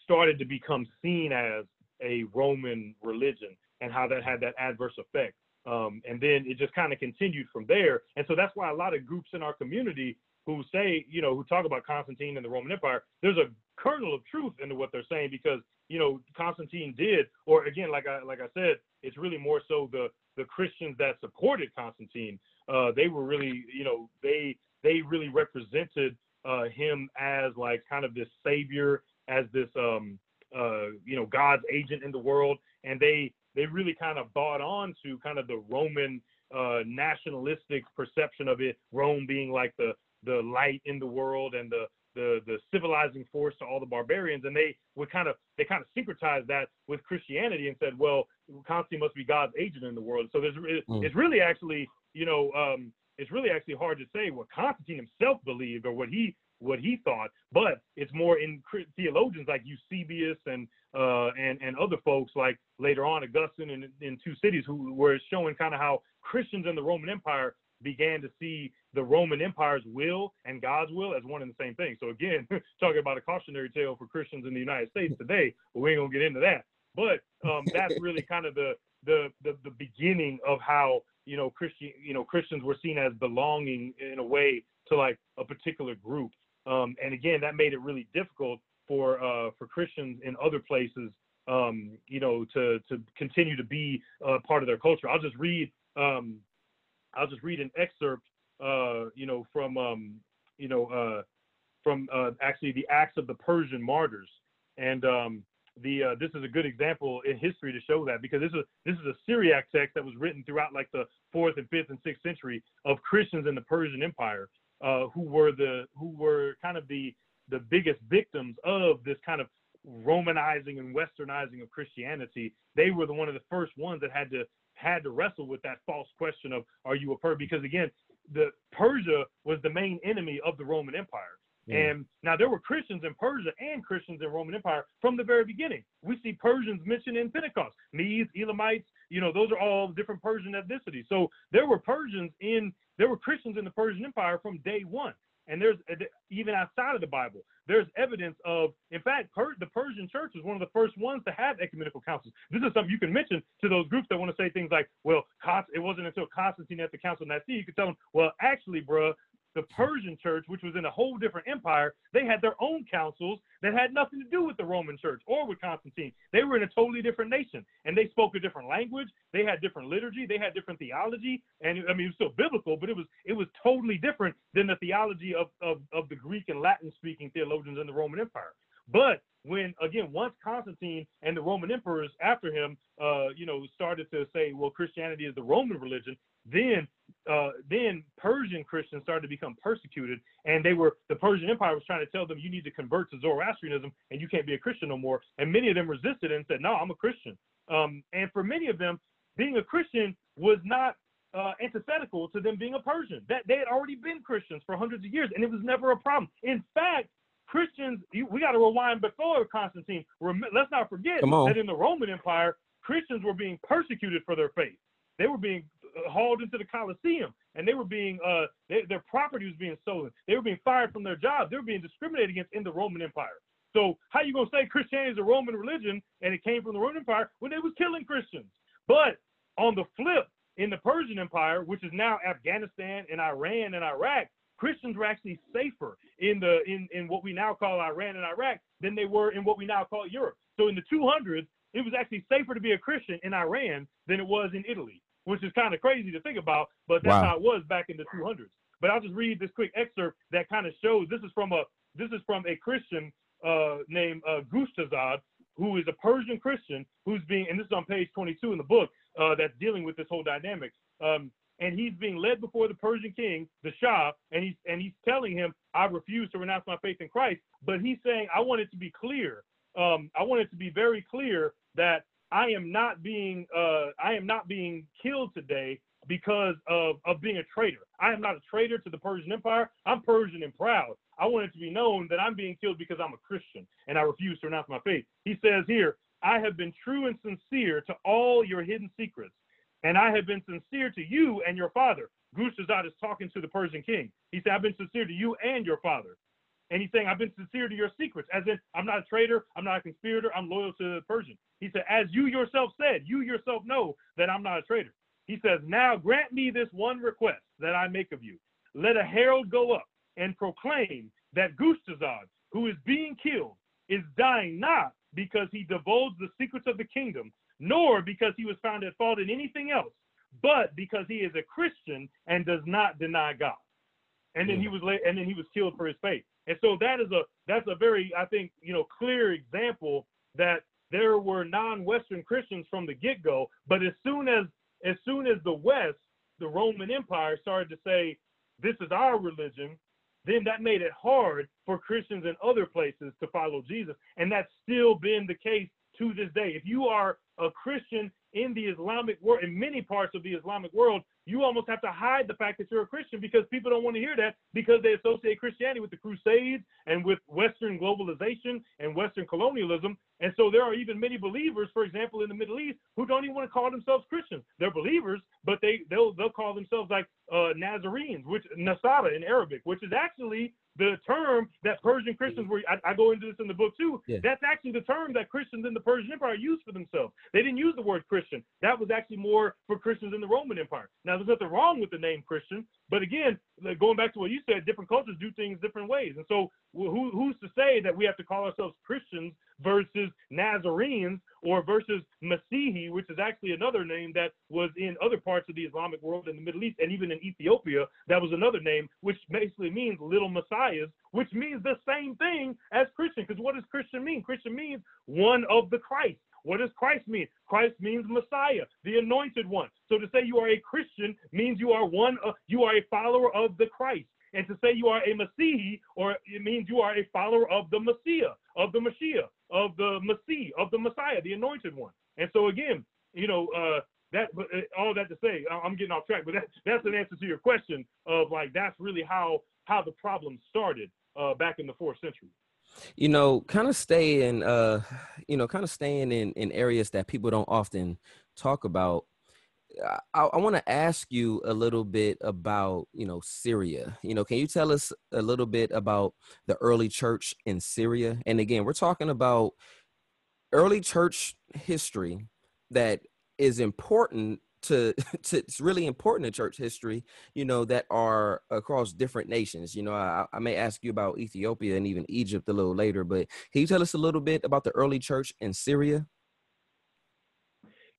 started to become seen as a Roman religion and how that had that adverse effect. Um, and then it just kind of continued from there. And so that's why a lot of groups in our community who say, you know, who talk about Constantine and the Roman Empire, there's a kernel of truth into what they're saying because, you know, Constantine did, or again, like I like I said, it's really more so the the Christians that supported Constantine. Uh, they were really, you know, they they really represented uh, him as like kind of this savior, as this um, uh, you know God's agent in the world, and they they really kind of bought on to kind of the Roman uh, nationalistic perception of it, Rome being like the the light in the world and the the the civilizing force to all the barbarians and they would kind of they kind of syncretized that with christianity and said well constantine must be god's agent in the world so there's mm. it's really actually you know um it's really actually hard to say what constantine himself believed or what he what he thought but it's more in theologians like eusebius and uh and and other folks like later on augustine in, in two cities who were showing kind of how christians in the roman empire began to see the Roman Empire's will and God's will as one and the same thing. So again, talking about a cautionary tale for Christians in the United States today, but we ain't gonna get into that. But um, that's really kind of the, the the the beginning of how you know Christian you know Christians were seen as belonging in a way to like a particular group. Um, and again, that made it really difficult for uh, for Christians in other places, um, you know, to to continue to be uh, part of their culture. I'll just read um, I'll just read an excerpt, uh, you know, from, um, you know, uh, from uh, actually the Acts of the Persian Martyrs, and um, the uh, this is a good example in history to show that because this is this is a Syriac text that was written throughout like the fourth and fifth and sixth century of Christians in the Persian Empire uh, who were the who were kind of the the biggest victims of this kind of Romanizing and Westernizing of Christianity. They were the one of the first ones that had to had to wrestle with that false question of are you a Persian? Because again, the Persia was the main enemy of the Roman Empire. Mm. And now there were Christians in Persia and Christians in Roman Empire from the very beginning. We see Persians mentioned in Pentecost, Medes, Elamites. You know, those are all different Persian ethnicities. So there were Persians in, there were Christians in the Persian Empire from day one. And there's uh, even outside of the Bible, there's evidence of, in fact, per, the Persian church was one of the first ones to have ecumenical councils. This is something you can mention to those groups that want to say things like, well, it wasn't until Constantine at the Council of Nicaea, you could tell them, well, actually, bruh, the Persian church, which was in a whole different empire, they had their own councils that had nothing to do with the Roman church or with Constantine. They were in a totally different nation and they spoke a different language. They had different liturgy. They had different theology. And I mean, it was still biblical, but it was it was totally different than the theology of, of, of the Greek and Latin speaking theologians in the Roman Empire. But when again, once Constantine and the Roman emperors after him, uh, you know, started to say, well, Christianity is the Roman religion, then uh, then Persian Christians started to become persecuted, and they were the Persian Empire was trying to tell them you need to convert to Zoroastrianism and you can't be a Christian no more. And many of them resisted and said, "No, I'm a Christian." Um, and for many of them, being a Christian was not uh, antithetical to them being a Persian. That they had already been Christians for hundreds of years, and it was never a problem. In fact, Christians, we got to rewind before Constantine. Let's not forget that in the Roman Empire, Christians were being persecuted for their faith. They were being hauled into the Colosseum, and they were being uh, they, their property was being stolen. They were being fired from their jobs. They were being discriminated against in the Roman Empire. So how you gonna say Christianity is a Roman religion and it came from the Roman Empire when they was killing Christians? But on the flip, in the Persian Empire, which is now Afghanistan and Iran and Iraq, Christians were actually safer in the in, in what we now call Iran and Iraq than they were in what we now call Europe. So in the 200s, it was actually safer to be a Christian in Iran than it was in Italy which is kind of crazy to think about, but that's wow. how it was back in the 200s. But I'll just read this quick excerpt that kind of shows this is from a this is from a Christian uh, named uh, Gustazad, who is a Persian Christian who's being, and this is on page 22 in the book uh, that's dealing with this whole dynamic. Um, and he's being led before the Persian king, the Shah, and he's and he's telling him, "I refuse to renounce my faith in Christ." But he's saying, "I want it to be clear. Um, I want it to be very clear that I am not being uh, I am not being killed today because of, of being a traitor. I am not a traitor to the Persian Empire. I'm Persian and proud. I want it to be known that I'm being killed because I'm a Christian and I refuse to renounce my faith. He says here, I have been true and sincere to all your hidden secrets, and I have been sincere to you and your father. Gustazad is talking to the Persian king. He said, I've been sincere to you and your father. And he's saying, I've been sincere to your secrets, as in, I'm not a traitor, I'm not a conspirator, I'm loyal to the Persian. He said, As you yourself said, you yourself know that I'm not a traitor. He says, Now grant me this one request that I make of you. Let a herald go up and proclaim that Gustazad, who is being killed, is dying not because he divulged the secrets of the kingdom, nor because he was found at fault in anything else, but because he is a Christian and does not deny God. And then he was and then he was killed for his faith. And so that is a that's a very I think you know clear example that there were non-Western Christians from the get-go, but as soon as as soon as the West, the Roman Empire started to say this is our religion, then that made it hard for Christians in other places to follow Jesus, and that's still been the case to this day. If you are a Christian in the Islamic world, in many parts of the Islamic world, you almost have to hide the fact that you're a Christian because people don't want to hear that because they associate Christianity with the Crusades and with Western globalization and Western colonialism. And so there are even many believers, for example, in the Middle East, who don't even want to call themselves Christians. They're believers, but they they'll they'll call themselves like uh, Nazarenes, which Nasara in Arabic, which is actually the term that Persian Christians mm-hmm. were, I, I, go into this in the book too. Yeah. That's actually the term that Christians in the Persian Empire used for themselves. They didn't use the word Christian. That was actually more for Christians in the Roman Empire. Now, there's nothing wrong with the name Christian, but again, going back to what you said, different cultures do things different ways. And so, who, who's to say that we have to call ourselves Christians versus Nazarenes or versus Masihi, which is actually another name that was in other parts of the Islamic world in the Middle East and even in Ethiopia. That was another name, which basically means little messiahs, which means the same thing as Christian. Because what does Christian mean? Christian means one of the Christ. What does Christ mean? Christ means Messiah, the anointed one. So to say you are a Christian means you are one, of, you are a follower of the Christ. And to say you are a Messiah, or it means you are a follower of the Messiah, of the Mashiach, of the Messiah, of the Messiah, the anointed one. And so again, you know, uh, that, uh, all that to say, I'm getting off track, but that, that's an answer to your question of like that's really how how the problem started uh, back in the fourth century. You know, kind of staying, uh, you know, kind of staying in in areas that people don't often talk about. I, I want to ask you a little bit about, you know, Syria. You know, can you tell us a little bit about the early church in Syria? And again, we're talking about early church history that is important to, to it's really important in church history you know that are across different nations you know I, I may ask you about ethiopia and even egypt a little later but can you tell us a little bit about the early church in syria?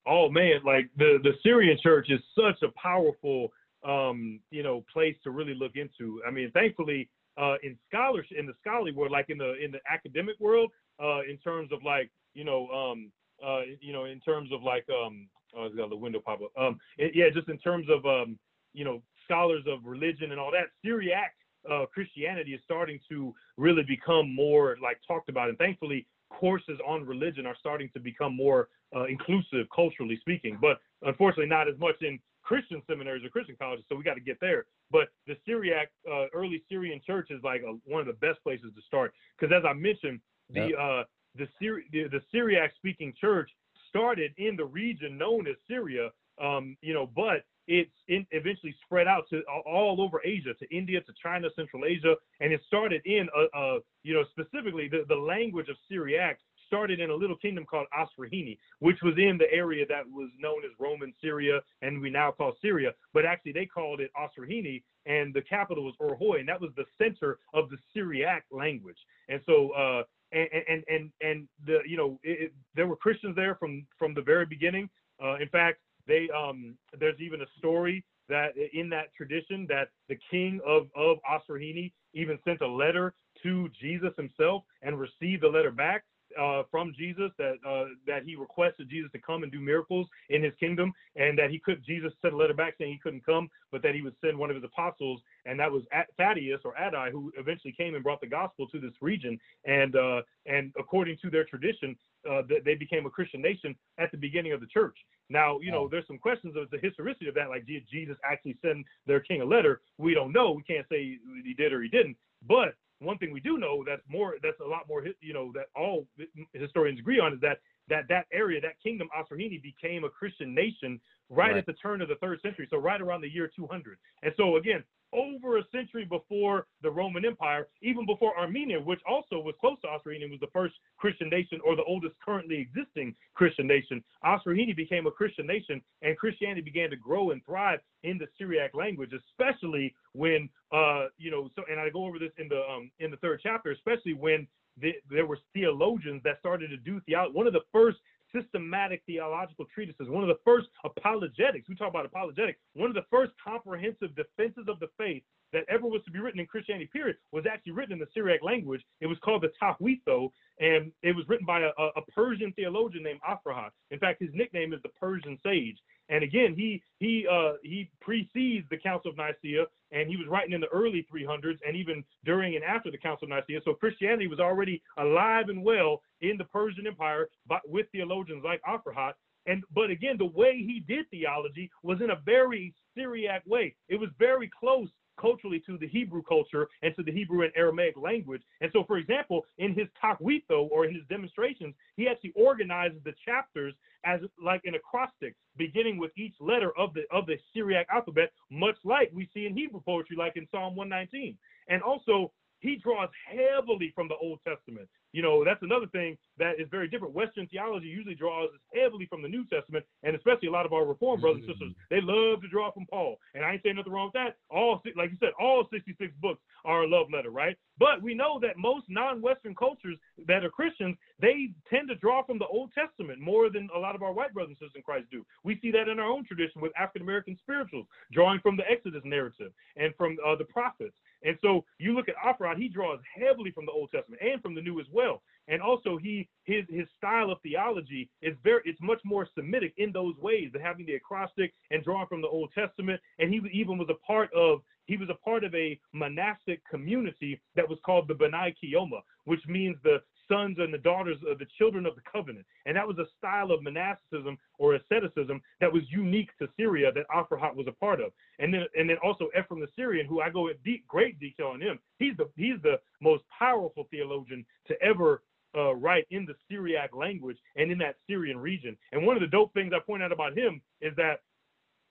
Oh man like the the syrian church is such a powerful um you know place to really look into. I mean thankfully uh in scholarship in the scholarly world like in the in the academic world uh in terms of like you know um uh you know in terms of like um Oh, it's got the window pop up. Um, it, yeah, just in terms of um, you know, scholars of religion and all that, Syriac uh, Christianity is starting to really become more like talked about, and thankfully, courses on religion are starting to become more uh, inclusive culturally speaking. But unfortunately, not as much in Christian seminaries or Christian colleges. So we got to get there. But the Syriac, uh, early Syrian church is like a, one of the best places to start because, as I mentioned, the yep. uh, the, Syri- the, the Syriac speaking church started in the region known as Syria, um, you know, but in, eventually spread out to all over Asia, to India, to China, Central Asia, and it started in, a, a you know, specifically the, the language of Syriac started in a little kingdom called Osrhoene, which was in the area that was known as Roman Syria, and we now call Syria. But actually, they called it Osrhoene, and the capital was Orhoi, and that was the center of the Syriac language. And so, uh, and and and the you know it, it, there were Christians there from from the very beginning. Uh, in fact, they um, there's even a story that in that tradition that the king of of Osrhoene even sent a letter to Jesus himself and received the letter back uh, from Jesus that uh, that he requested Jesus to come and do miracles in his kingdom, and that he could Jesus sent a letter back saying he couldn't come, but that he would send one of his apostles, and that was Thaddeus or Addai, who eventually came and brought the gospel to this region, and uh, and according to their tradition, uh, they became a Christian nation at the beginning of the church. Now, you know, there's some questions of the historicity of that, like did Jesus actually send their king a letter? We don't know. We can't say he did or he didn't, but one thing we do know that's more that's a lot more you know that all historians agree on is that that that area that kingdom Osrhoene became a Christian nation right, right, at the turn of the third century so right around the year 200 and so again over a century before the Roman Empire, even before Armenia, which also was close to Osrhoene and was the first Christian nation or the oldest currently existing Christian nation. Osrhoene became a Christian nation, and Christianity began to grow and thrive in the Syriac language, especially when, uh, you know, so and I go over this in the um, in the third chapter, especially when the, there were theologians that started to do theology. One of the first systematic theological treatises, one of the first apologetics. We talk about apologetics. One of the first comprehensive defenses of the faith that ever was to be written in Christianity, period, was actually written in the Syriac language. It was called the Tahuito, and it was written by a, a Persian theologian named Aphrahat. In fact, his nickname is the Persian Sage. And again, he he uh, he precedes the Council of Nicaea, and he was writing in the early 300s, and even during and after the Council of Nicaea. So Christianity was already alive and well in the Persian Empire, but with theologians like Aphrahat. And but again, the way he did theology was in a very Syriac way. It was very close culturally to the Hebrew culture and to the Hebrew and Aramaic language. And so, for example, in his takwito or in his demonstrations, he actually organizes the chapters as like an acrostic, beginning with each letter of the of the Syriac alphabet, much like we see in Hebrew poetry, like in Psalm 119. And also, he draws heavily from the Old Testament. You know, that's another thing that is very different. Western theology usually draws heavily from the New Testament, and especially a lot of our Reform brothers and sisters, they love to draw from Paul. And I ain't saying nothing wrong with that. All, like you said, all 66 books are a love letter, right? But we know that most non-Western cultures that are Christians, they tend to draw from the Old Testament more than a lot of our white brothers and sisters in Christ do. We see that in our own tradition with African American spirituals, drawing from the Exodus narrative and from uh, the prophets. And so you look at Aphrahat, he draws heavily from the Old Testament and from the New as well. And also he his his style of theology is very it's much more Semitic in those ways, than having the acrostic and drawing from the Old Testament. And he even was a part of he was a part of a monastic community that was called the B'nai Qiyoma, which means the sons and the daughters of the children of the covenant. And that was a style of monasticism or asceticism that was unique to Syria that Aphrahat was a part of. And then and then also Ephraim the Syrian, who I go in deep, great detail on him. He's the he's the most powerful theologian to ever uh, write in the Syriac language and in that Syrian region. And one of the dope things I point out about him is that,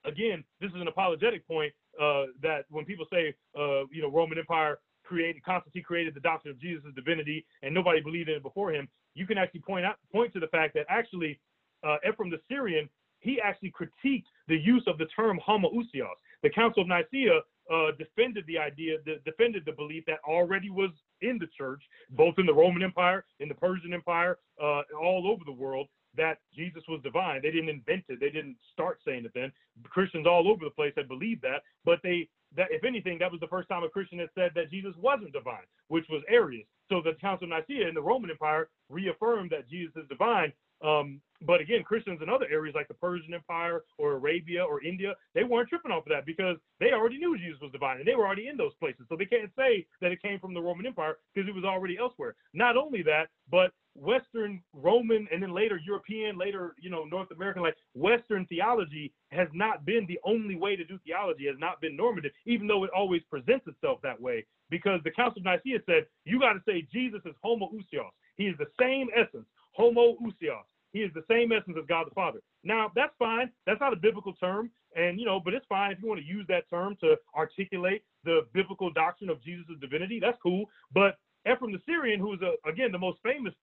again, this is an apologetic point uh, that when people say, uh, you know, Roman Empire created, Constantine created the doctrine of Jesus' divinity, and nobody believed in it before him. You can actually point out point to the fact that actually uh, Ephraim the Syrian he actually critiqued the use of the term homoousios. The Council of Nicaea uh, defended the idea, the, defended the belief that already was in the church, both in the Roman Empire, in the Persian Empire, uh, all over the world, that Jesus was divine. They didn't invent it. They didn't start saying it then. Christians all over the place had believed that, but they that if anything, that was the first time a Christian had said that Jesus wasn't divine, which was Arius. So the Council of Nicaea in the Roman Empire reaffirmed that Jesus is divine, um, but again, Christians in other areas like the Persian Empire or Arabia or India, they weren't tripping off of that because they already knew Jesus was divine and they were already in those places. So they can't say that it came from the Roman Empire because it was already elsewhere. Not only that, but Western Roman and then later European, later, you know, North American, like Western theology has not been the only way to do theology, has not been normative, even though it always presents itself that way. Because the Council of Nicaea said, you got to say Jesus is homoousios. He is the same essence, homoousios. He is the same essence as God the Father. Now, that's fine. That's not a biblical term. And, you know, but it's fine if you want to use that term to articulate the biblical doctrine of Jesus' divinity. That's cool. But Ephraim the Syrian, who is, a, again, the most famous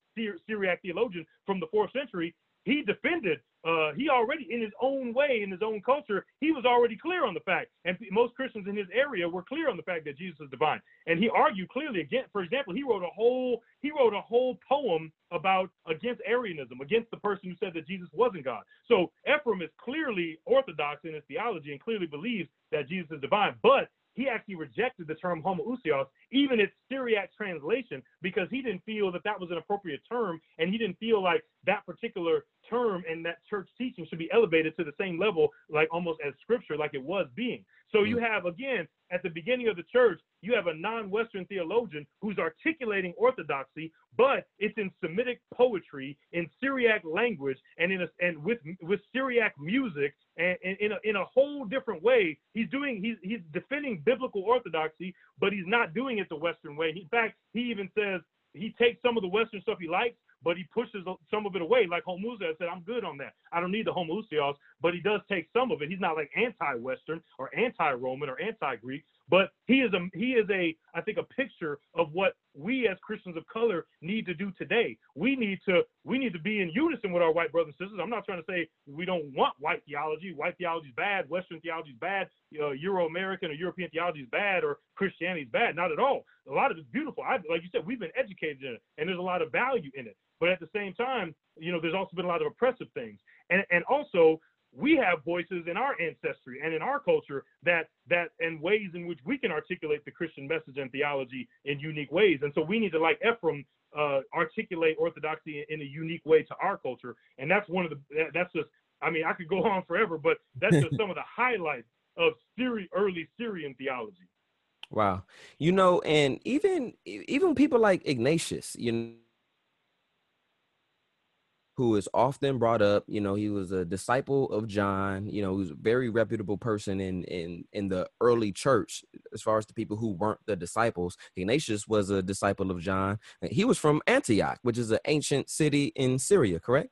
Syriac theologian from the fourth century, he defended uh, in his own way in his own culture he was already clear on the fact. And most christians in his area were clear on the fact that jesus is divine. And he argued clearly against. for example he wrote a whole he wrote a whole poem about against arianism against the person who said that jesus wasn't god. So ephraim is clearly orthodox in his theology and clearly believes that jesus is divine. But he actually rejected the term homoousios, even its Syriac translation, because he didn't feel that that was an appropriate term, and he didn't feel like that particular term and that church teaching should be elevated to the same level, like almost as scripture, like it was being. So you mm. have again at the beginning of the church, you have a non-Western theologian who's articulating orthodoxy, but it's in Semitic poetry, in Syriac language, and in a, and with with Syriac music, and, and in a, in a whole different way. He's doing he's he's defending biblical orthodoxy, but he's not doing it the Western way. In fact, he even says he takes some of the Western stuff he likes, but he pushes some of it away. Like Homusa said, I'm good on that. I don't need the homoousios, but he does take some of it. He's not like anti-Western or anti-Roman or anti-Greek, but he is a he is a I think a picture of what we as Christians of color need to do today. We need to we need to be in unison with our white brothers and sisters. I'm not trying to say we don't want white theology. White theology is bad. Western theology is bad. Uh, Euro American or European theology is bad, or Christianity is bad. Not at all. A lot of it's beautiful. I, like you said, we've been educated in it, and there's a lot of value in it. But at the same time, you know, there's also been a lot of oppressive things. And and also we have voices in our ancestry and in our culture that that and ways in which we can articulate the Christian message and theology in unique ways. And so we need to, like Ephraim, uh, articulate orthodoxy in a unique way to our culture. And that's one of the that's just I mean I could go on forever, but that's just some of the highlights of Syri- early Syrian theology. Wow, you know, and even even people like Ignatius, you know who is often brought up. You know, he was a disciple of John. You know, he was a very reputable person in in in the early church. As far as the people who weren't the disciples, Ignatius was a disciple of John. He was from Antioch, which is an ancient city in Syria. Correct?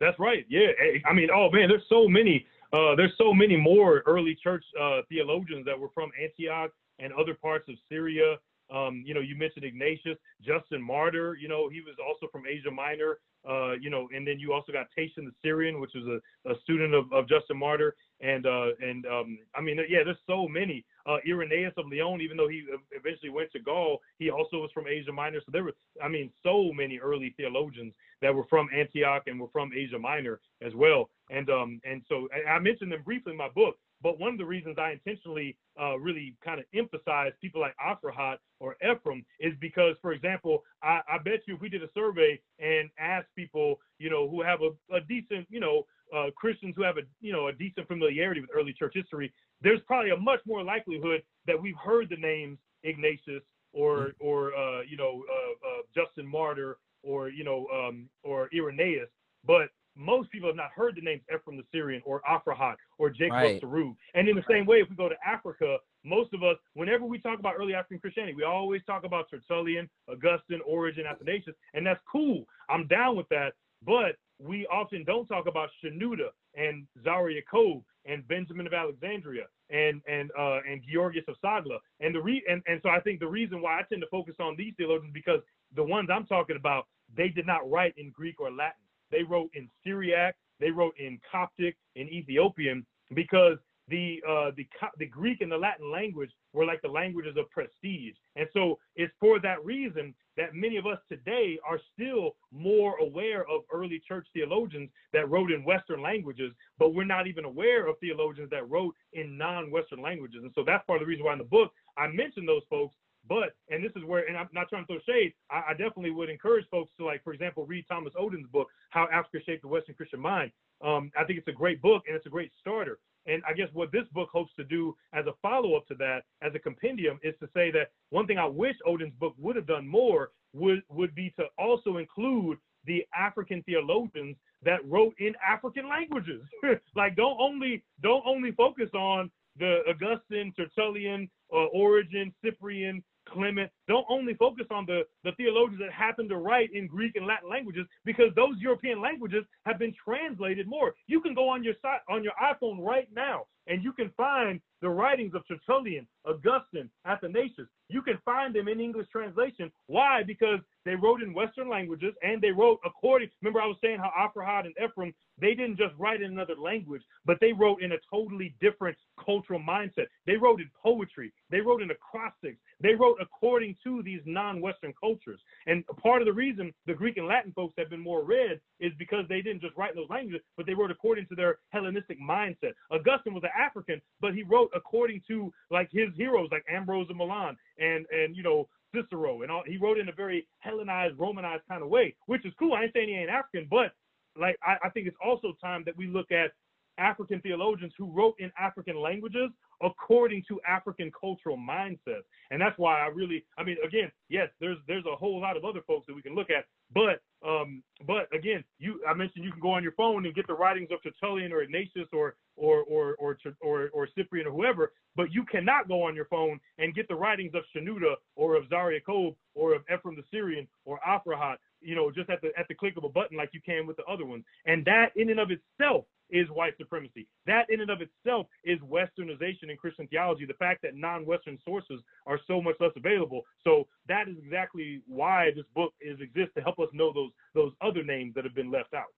That's right. Yeah. I mean, oh man, there's so many. Uh, there's so many more early church uh, theologians that were from Antioch and other parts of Syria um, you know, you mentioned Ignatius, Justin Martyr. You know, he was also from Asia Minor. Uh, you know, and then you also got Tatian the Syrian, which was a, a student of, of Justin Martyr. And uh, and um, I mean, yeah, there's so many. Uh, Irenaeus of Lyon, even though he eventually went to Gaul, he also was from Asia Minor. So there were, I mean, so many early theologians that were from Antioch and were from Asia Minor as well. And um, and so I mentioned them briefly in my book. But one of the reasons I intentionally uh, really kind of emphasize people like Aphrahat or Ephraim is because, for example, I, I, bet you if we did a survey and asked people, you know, who have a, a decent, you know, uh, Christians who have a you know a decent familiarity with early church history, there's probably a much more likelihood that we've heard the names Ignatius or or uh, you know uh, uh, Justin Martyr or you know um, or Irenaeus, but most people have not heard the names Ephraim the Syrian or Aphrahat or Jacob Right. of Serugh. And in the same way, if we go to Africa, most of us, whenever we talk about early African Christianity, we always talk about Tertullian, Augustine, Origen, Athanasius, and that's cool. I'm down with that. But we often don't talk about Shenouda and Zara Yaakov and Benjamin of Alexandria and and uh, and Georgius of Sagla. And the re- and, and so I think the reason why I tend to focus on these theologians because the ones I'm talking about, they did not write in Greek or Latin. They wrote in Syriac, they wrote in Coptic, in Ethiopian, because the uh, the the Greek and the Latin language were like the languages of prestige, and so it's for that reason that many of us today are still more aware of early church theologians that wrote in Western languages, but we're not even aware of theologians that wrote in non-Western languages, and so that's part of the reason why in the book I mention those folks. But and this is where, and I'm not trying to throw shade. I, I definitely would encourage folks to, like, for example, read Thomas Oden's book, How Africa Shaped the Western Christian Mind. Um, I think it's a great book and it's a great starter. And I guess what this book hopes to do as a follow up to that, as a compendium, is to say that one thing I wish Oden's book would have done more would would be to also include the African theologians that wrote in African languages. like don't only don't only focus on the Augustine, Tertullian, uh, Origen, Cyprian, Clement. Don't only focus on the, the theologians that happen to write in Greek and Latin languages because those European languages have been translated more. You can go on your site on your iPhone right now and you can find the writings of Tertullian, Augustine, Athanasius. You can find them in English translation. Why? Because they wrote in Western languages and they wrote according. Remember, I was saying how Aphrahat and Ephraim they didn't just write in another language, but they wrote in a totally different cultural mindset. They wrote in poetry. They wrote in acrostics. They wrote according to these non-Western cultures. And part of the reason the Greek and Latin folks have been more read is because they didn't just write in those languages, but they wrote according to their Hellenistic mindset. Augustine was an African, but he wrote according to like his heroes, like Ambrose of Milan and and you know Cicero, and all. He wrote in a very Hellenized, Romanized kind of way, which is cool. I ain't saying he ain't African, but like I, I think it's also time that we look at African theologians who wrote in African languages according to African cultural mindsets. And that's why I really I mean again, yes, there's there's a whole lot of other folks that we can look at, but um but again, you I mentioned you can go on your phone and get the writings of Tertullian or Ignatius or or or or or, or Cyprian or whoever, but you cannot go on your phone and get the writings of Shenouda or of Zar Yaakov or of Ephraim the Syrian or Aphrahat, you know, just at the at the click of a button like you can with the other ones. And that in and of itself is white supremacy. That in and of itself is westernization in Christian theology. The fact that non-Western sources are so much less available. So that is exactly why this book is exists to help us know those those other names that have been left out.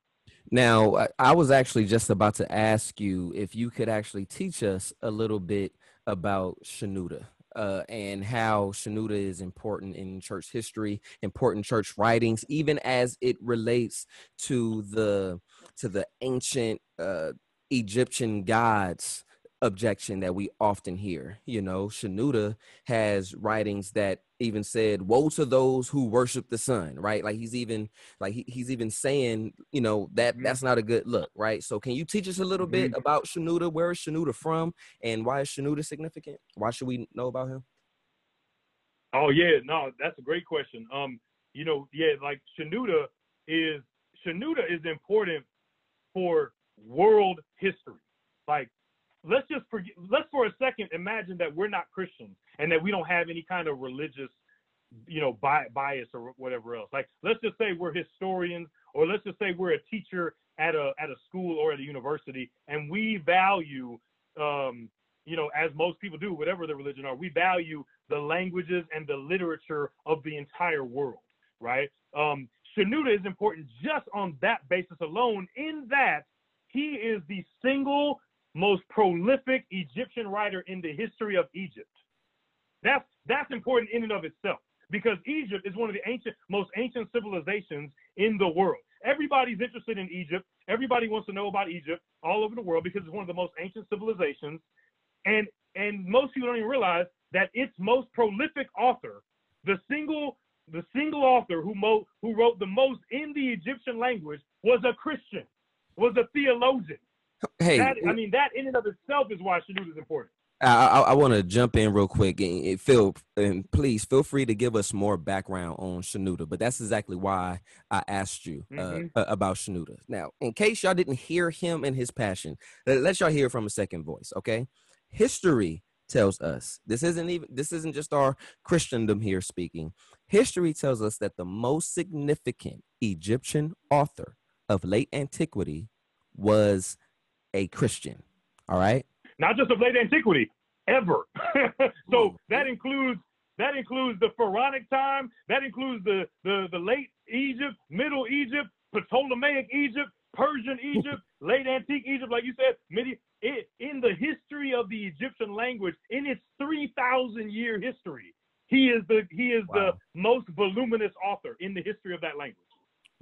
Now, I- was actually just about to ask you if you could actually teach us a little bit about Shenouda uh, and how Shenouda is important in church history, important church writings, even as it relates to the to the ancient uh, Egyptian gods objection that we often hear. You know, Shenouda has writings that even said, "Woe to those who worship the sun," right? Like he's even like he, he's even saying, you know, that Mhm. that's not a good look, right? So can you teach us a little bit about Shenouda? Where is Shenouda from, and why is Shenouda significant? Why should we know about him? Oh yeah, no, that's a great question. Um, you know, yeah, like Shenouda is Shenouda is important for world history. Like, let's just forget, let's for a second imagine that we're not Christians and that we don't have any kind of religious, you know, bi- bias or whatever else. Like, let's just say we're historians, or let's just say we're a teacher at a at a school or at a university, and we value, um, you know, as most people do, whatever the religion are, we value the languages and the literature of the entire world, right? Um, Shenouda is important just on that basis alone, in that he is the single most prolific Egyptian writer in the history of Egypt. That's that's important in and of itself because Egypt is one of the ancient, most ancient civilizations in the world. Everybody's interested in Egypt. Everybody wants to know about Egypt all over the world because it's one of the most ancient civilizations. And and most people don't even realize that its most prolific author, the single the single author who mo- who wrote the most in the Egyptian language was a Christian. was a theologian. Hey, That, I mean, that in and of itself is why Shenouda is important. I, I, I want to jump in real quick and, and feel and please feel free to give us more background on Shenouda. But that's exactly why I asked you uh, Mhm. a- about Shenouda. Now, in case y'all didn't hear him and his passion, let, let y'all hear from a second voice. Okay, history tells us this isn't even this isn't just our Christendom here speaking. History tells us that the most significant Egyptian author of late antiquity was a Christian. All right. not just of late antiquity, ever. so that includes that includes the pharaonic time. That includes the the the late Egypt, Middle Egypt, Ptolemaic Egypt, Persian Egypt, late antique Egypt, like you said, midi- it, in the history of the Egyptian language, in its three thousand year history, he is the he is Wow. the most voluminous author in the history of that language.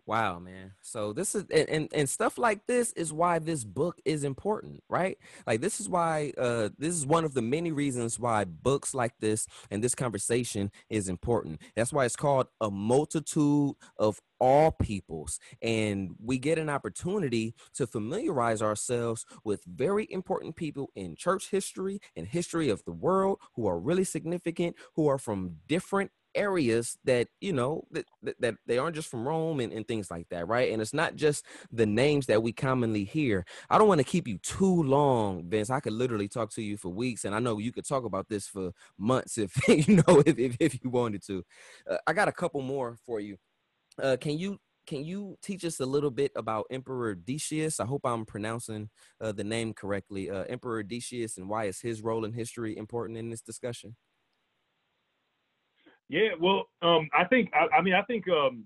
Wow, man. So this is and, and and stuff like this is why this book is important, right? Like this is why uh this is one of the many reasons why books like this and this conversation is important. That's why it's called a multitude of all peoples and we get an opportunity to familiarize ourselves with very important people in church history and history of the world who are really significant who are from different areas that you know that, that, they aren't just from rome and, and things like that right? And it's not just the names that we commonly hear. I don't want to keep you too long vince. I could literally talk to you for weeks and i know you could talk about this for months if you know if, if, if you wanted to. Uh, i got a couple more for you. Uh, can you can you teach us a little bit about emperor decius? I hope i'm pronouncing uh, the name correctly. Uh, emperor decius and why is his role in history important in this discussion Yeah, well, um, I think I, I mean I think um,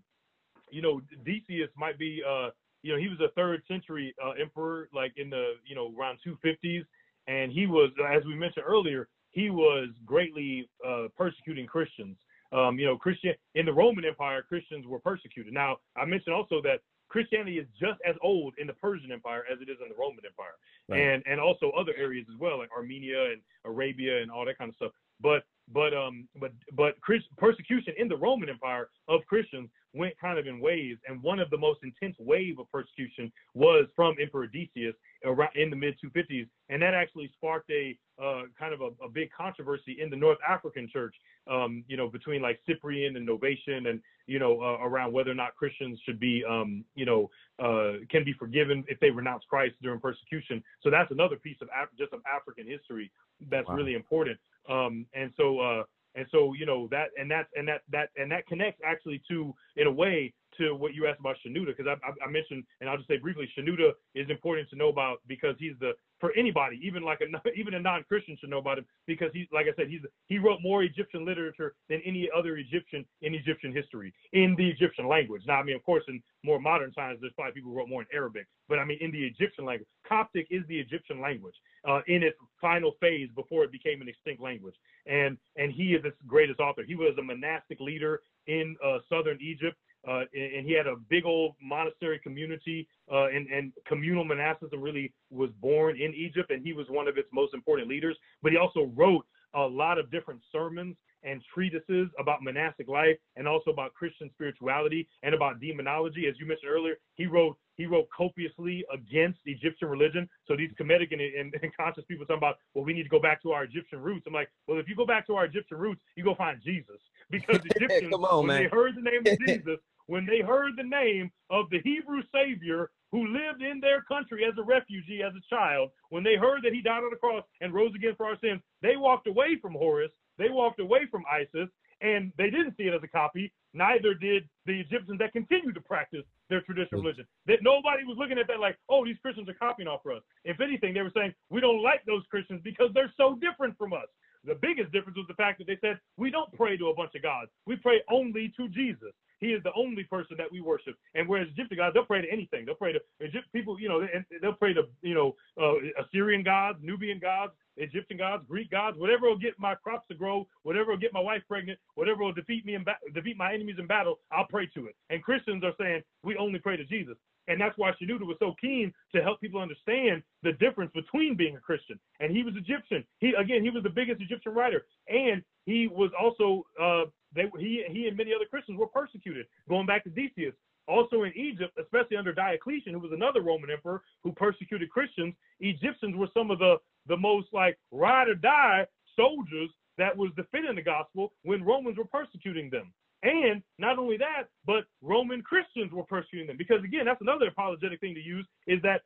you know Decius might be uh, you know he was a third century uh, emperor like in the you know around 250s, and he was as we mentioned earlier he was greatly uh, persecuting Christians. Um, you know Christian in the Roman Empire Christians were persecuted. Now I mentioned also that Christianity is just as old in the Persian Empire as it is in the Roman Empire, Right. and and also other areas as well like Armenia and Arabia and all that kind of stuff. But but um but but Chris, persecution in the Roman Empire of Christians went kind of in waves, and one of the most intense wave of persecution was from Emperor Decius around in the mid 250s, and that actually sparked a uh, kind of a, a big controversy in the North African church, um, you know, between like Cyprian and Novatian, and you know, uh, around whether or not Christians should be, um, you know, uh, can be forgiven if they renounce Christ during persecution. So that's another piece of Af- just of African history that's Wow. really important. Um, and so, uh, and so, you know, that, and that, and that, that, and that connects actually to, in a way, to what you asked about Shenouda, because I, I, I mentioned, and I'll just say briefly, Shenouda is important to know about because he's the, for anybody, even like a, even a non-Christian should know about him because he's, like I said, he's, he wrote more Egyptian literature than any other Egyptian in Egyptian history in the Egyptian language. Now, I mean, of course, in more modern times, there's probably people who wrote more in Arabic, but I mean, in the Egyptian language, Coptic is the Egyptian language uh, in its final phase before it became an extinct language. And and he is its greatest author. He was a monastic leader in uh, southern Egypt. Uh, and, and he had a big old monastery community, uh, and, and communal monasticism really was born in Egypt, and he was one of its most important leaders. But he also wrote a lot of different sermons and treatises about monastic life and also about Christian spirituality and about demonology. As you mentioned earlier, he wrote he wrote copiously against Egyptian religion. So these Kemetic and, and, and conscious people talking about, well, we need to go back to our Egyptian roots. I'm like, well, if you go back to our Egyptian roots, you go find Jesus because Egyptians, on, when man. they heard the name of Jesus, when they heard the name of the Hebrew Savior who lived in their country as a refugee, as a child, when they heard that he died on the cross and rose again for our sins, they walked away from Horus, they walked away from Isis, and they didn't see it as a copy. Neither did the Egyptians that continued to practice their traditional religion. That nobody was looking at that like, oh, these Christians are copying off for us. If anything, they were saying we don't like those Christians because they're so different from us. The biggest difference was the fact that they said we don't pray to a bunch of gods. We pray only to Jesus. He is the only person that we worship. And whereas Egyptian gods, they'll pray to anything. They'll pray to Egypt people, you know, and they'll pray to, you know, uh, Assyrian gods, Nubian gods, Egyptian gods, Greek gods, whatever will get my crops to grow, whatever will get my wife pregnant, whatever will defeat me and ba- defeat my enemies in battle, I'll pray to it. And Christians are saying we only pray to Jesus. And that's why Shenouda was so keen to help people understand the difference between being a Christian. And he was Egyptian. He again, he was the biggest Egyptian writer, and he was also uh, they he he and many other Christians were persecuted. Going back to Decius, Also in Egypt, especially under Diocletian, who was another Roman emperor who persecuted Christians, Egyptians were some of the the most like ride or die soldiers that was defending the gospel when Romans were persecuting them. And not only that, but Roman Christians were persecuting them. Because again, that's another apologetic thing to use is that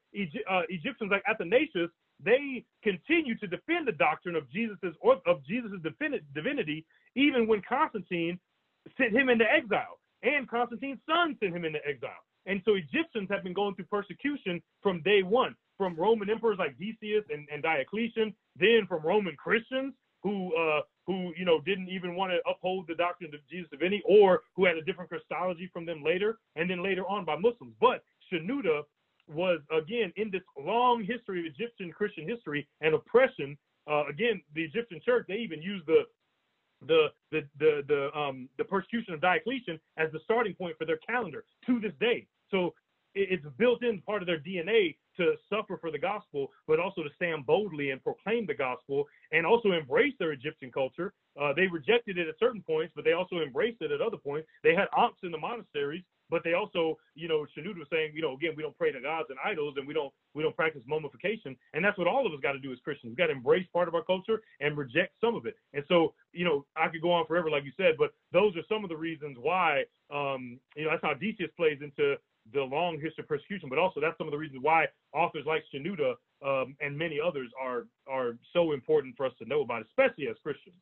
uh, Egyptians like Athanasius, they continue to defend the doctrine of Jesus's or of Jesus's divinity, even when Constantine sent him into exile, and Constantine's son sent him into exile. And so Egyptians have been going through persecution from day one, from Roman emperors like Decius and, and Diocletian, then from Roman Christians who uh, who you know didn't even want to uphold the doctrine of Jesus divinity, or who had a different Christology from them later, and then later on by Muslims. But Shenouda was again in this long history of Egyptian Christian history and oppression. Uh, again, the Egyptian church they even used the the the the the um the persecution of Diocletian as the starting point for their calendar to this day. So it's built in part of their DNA to suffer for the gospel, but also to stand boldly and proclaim the gospel and also embrace their Egyptian culture. Uh, they rejected it at certain points, but they also embraced it at other points. They had aunts in the monasteries, but they also, you know, Shenouda was saying, you know, again, we don't pray to gods and idols, and we don't we don't practice mummification, and that's what all of us got to do as Christians. We got to embrace part of our culture and reject some of it. And so, you know, I could go on forever, like you said, but those are some of the reasons why, um, you know, that's how Decius plays into the long history of persecution, but also that's some of the reasons why authors like Shenouda um, and many others are are so important for us to know about, especially as Christians.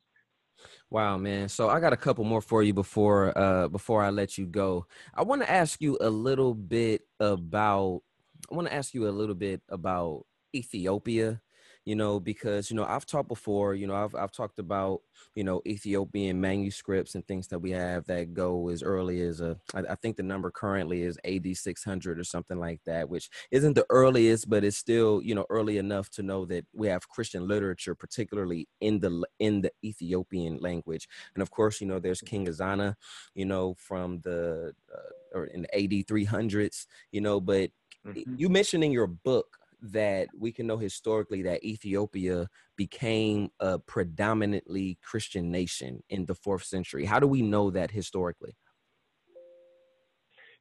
Wow, man. So I got a couple more for you before uh before I let you go. I want to ask you a little bit about I want to ask you a little bit about Ethiopia you know, because, you know, I've talked before, you know, I've, I've talked about, you know, Ethiopian manuscripts and things that we have that go as early as a, I, I think the number currently is AD 600 or something like that, which isn't the earliest, but it's still, you know, early enough to know that we have Christian literature, particularly in the, in the Ethiopian language. And of course, you know, there's King Ezana, you know, from the, uh, or in the AD 300s, you know, but mm-hmm. you mentioned in your book that we can know historically that Ethiopia became a predominantly Christian nation in the fourth century? How do we know that historically?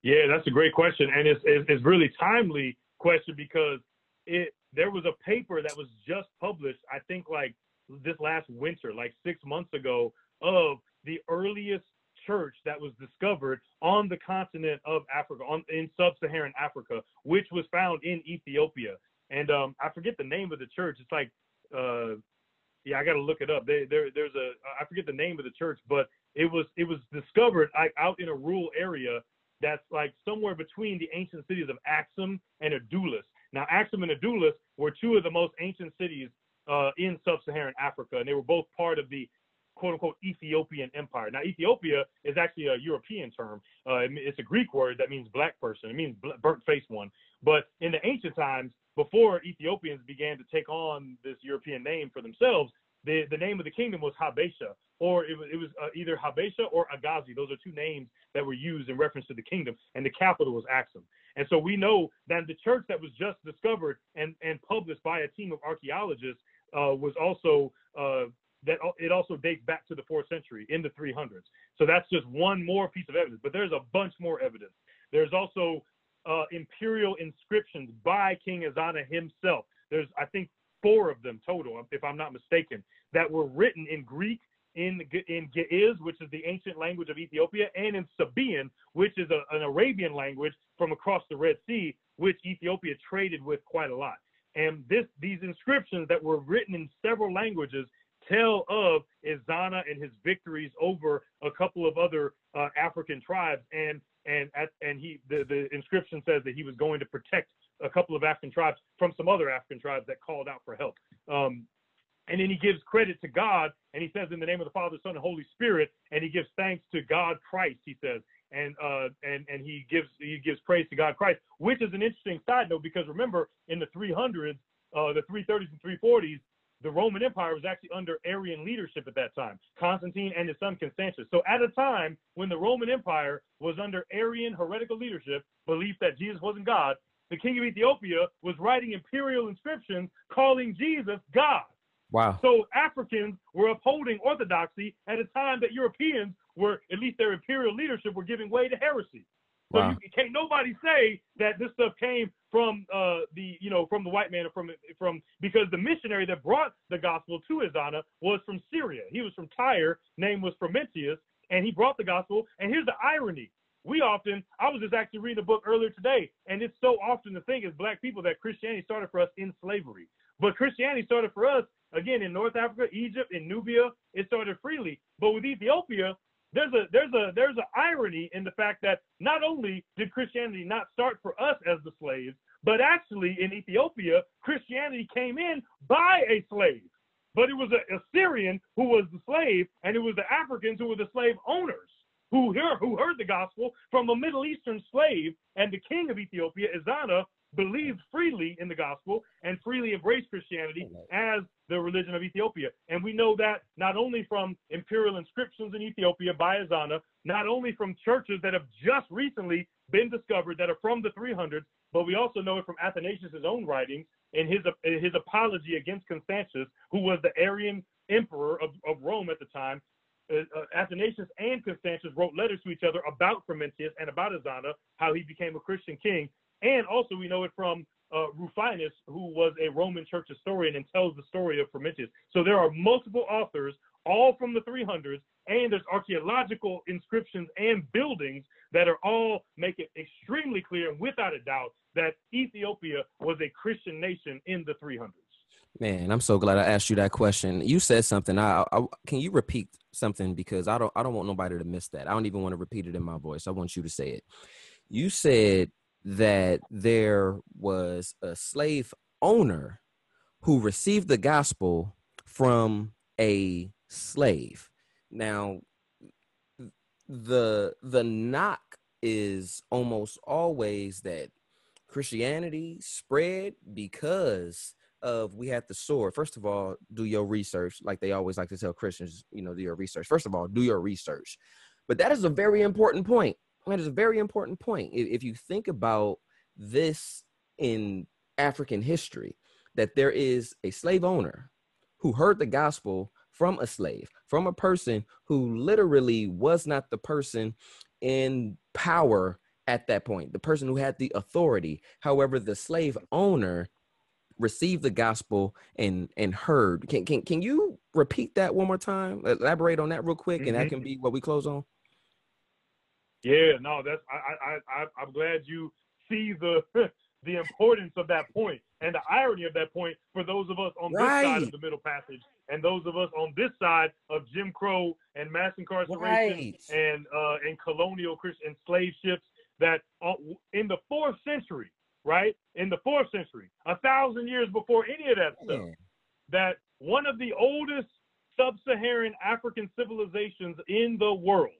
Yeah, that's a great question, and it's it's, it's really timely question because it there was a paper that was just published, I think like this last winter, like six months ago, of the earliest church that was discovered on the continent of Africa, on in sub-Saharan Africa, which was found in Ethiopia and um, I forget the name of the church. It's like, uh, yeah, I got to look it up. They, there, there's a, I forget the name of the church, but it was, it was discovered like out in a rural area that's like somewhere between the ancient cities of Axum and Adulis. Now, Axum and Adulis were two of the most ancient cities uh, in sub-Saharan Africa, and they were both part of the quote unquote Ethiopian Empire. Now, Ethiopia is actually a European term. Uh, it's a Greek word that means black person. It means burnt face one. But in the ancient times, before Ethiopians began to take on this European name for themselves, the, the name of the kingdom was Habesha, or it was, it was uh, either Habesha or Agazi. Those are two names that were used in reference to the kingdom, and the capital was Axum. And so we know that the church that was just discovered and, and published by a team of archaeologists uh, was also uh, that it also dates back to the fourth century in the 300s. So that's just one more piece of evidence, but there's a bunch more evidence. There's also uh, imperial inscriptions by King Ezana himself. There's, I think, four of them total, if I'm not mistaken, that were written in Greek, in in Ge'ez, which is the ancient language of Ethiopia, and in Sabaean, which is a, an Arabian language from across the Red Sea, which Ethiopia traded with quite a lot. And this these inscriptions that were written in several languages tell of Ezana and his victories over a couple of other uh, African tribes. And and at, and he the, the inscription says that he was going to protect a couple of African tribes from some other African tribes that called out for help. Um, and then he gives credit to God, and he says in the name of the Father, Son, and Holy Spirit, and he gives thanks to God Christ. He says, and uh, and and he gives he gives praise to God Christ, which is an interesting side note because remember in the 300s, uh, the 330s and 340s, the Roman Empire was actually under Arian leadership at that time, Constantine and his son Constantius. So at a time when the Roman Empire was under Arian heretical leadership, belief that Jesus wasn't God, the king of Ethiopia was writing imperial inscriptions calling Jesus God. Wow. So Africans were upholding orthodoxy at a time that Europeans were, at least their imperial leadership, were giving way to heresy. So Wow. you can't nobody say that this stuff came from uh, the you know from the white man from from because the missionary that brought the gospel to Ezana was from Syria. He was from Tyre. Name was Frumentius, and he brought the gospel. And here's the irony: we often I was just actually reading a book earlier today, and it's so often the thing as black people that Christianity started for us in slavery, but Christianity started for us again in North Africa, Egypt, in Nubia. It started freely, but with Ethiopia, there's a there's a there's an irony in the fact that not only did Christianity not start for us as the slaves, but actually in Ethiopia, Christianity came in by a slave. But it was a Assyrian who was the slave, and it was the Africans who were the slave owners who heard, who heard the gospel from a Middle Eastern slave, and the king of Ethiopia, Ezana, believed freely in the gospel and freely embraced Christianity as the religion of Ethiopia. And we know that not only from imperial inscriptions in Ethiopia by Ezana, not only from churches that have just recently been discovered that are from the 300s, but we also know it from Athanasius' own writings in his his apology against Constantius, who was the Arian emperor of, of Rome at the time. Uh, uh, Athanasius and Constantius wrote letters to each other about Frumentius and about Ezana, how he became a Christian king. And also, we know it from uh, Rufinus, who was a Roman church historian and tells the story of Frumentius. So there are multiple authors, all from the 300s, and there's archaeological inscriptions and buildings that are all make it extremely clear, without a doubt, that Ethiopia was a Christian nation in the 300s. Man, I'm so glad I asked you that question. You said something. I, I can you repeat something because I don't I don't want nobody to miss that. I don't even want to repeat it in my voice. I want you to say it. You said that there was a slave owner who received the gospel from a slave. Now the the knock is almost always that Christianity spread because of we had the sword. First of all, do your research, like they always like to tell Christians, you know, do your research. First of all, do your research. But that is a very important point. That is a very important point. If, if you think about this in African history, that there is a slave owner who heard the gospel from a slave, from a person who literally was not the person in power at that point, the person who had the authority. However, the slave owner received the gospel and and heard. Can can can you repeat that one more time? Elaborate on that real quick, and that Mhm. can be what we close on. Yeah, no, that's I I I I'm glad you see the the importance of that point and the irony of that point for those of us on this side of the Middle Passage and those of us on this side of Jim Crow and mass incarceration Right. and uh, and colonial Christian slave ships that uh, in the fourth century, right? In the fourth century, a thousand years before any of that stuff, Yeah. that one of the oldest sub-Saharan African civilizations in the world,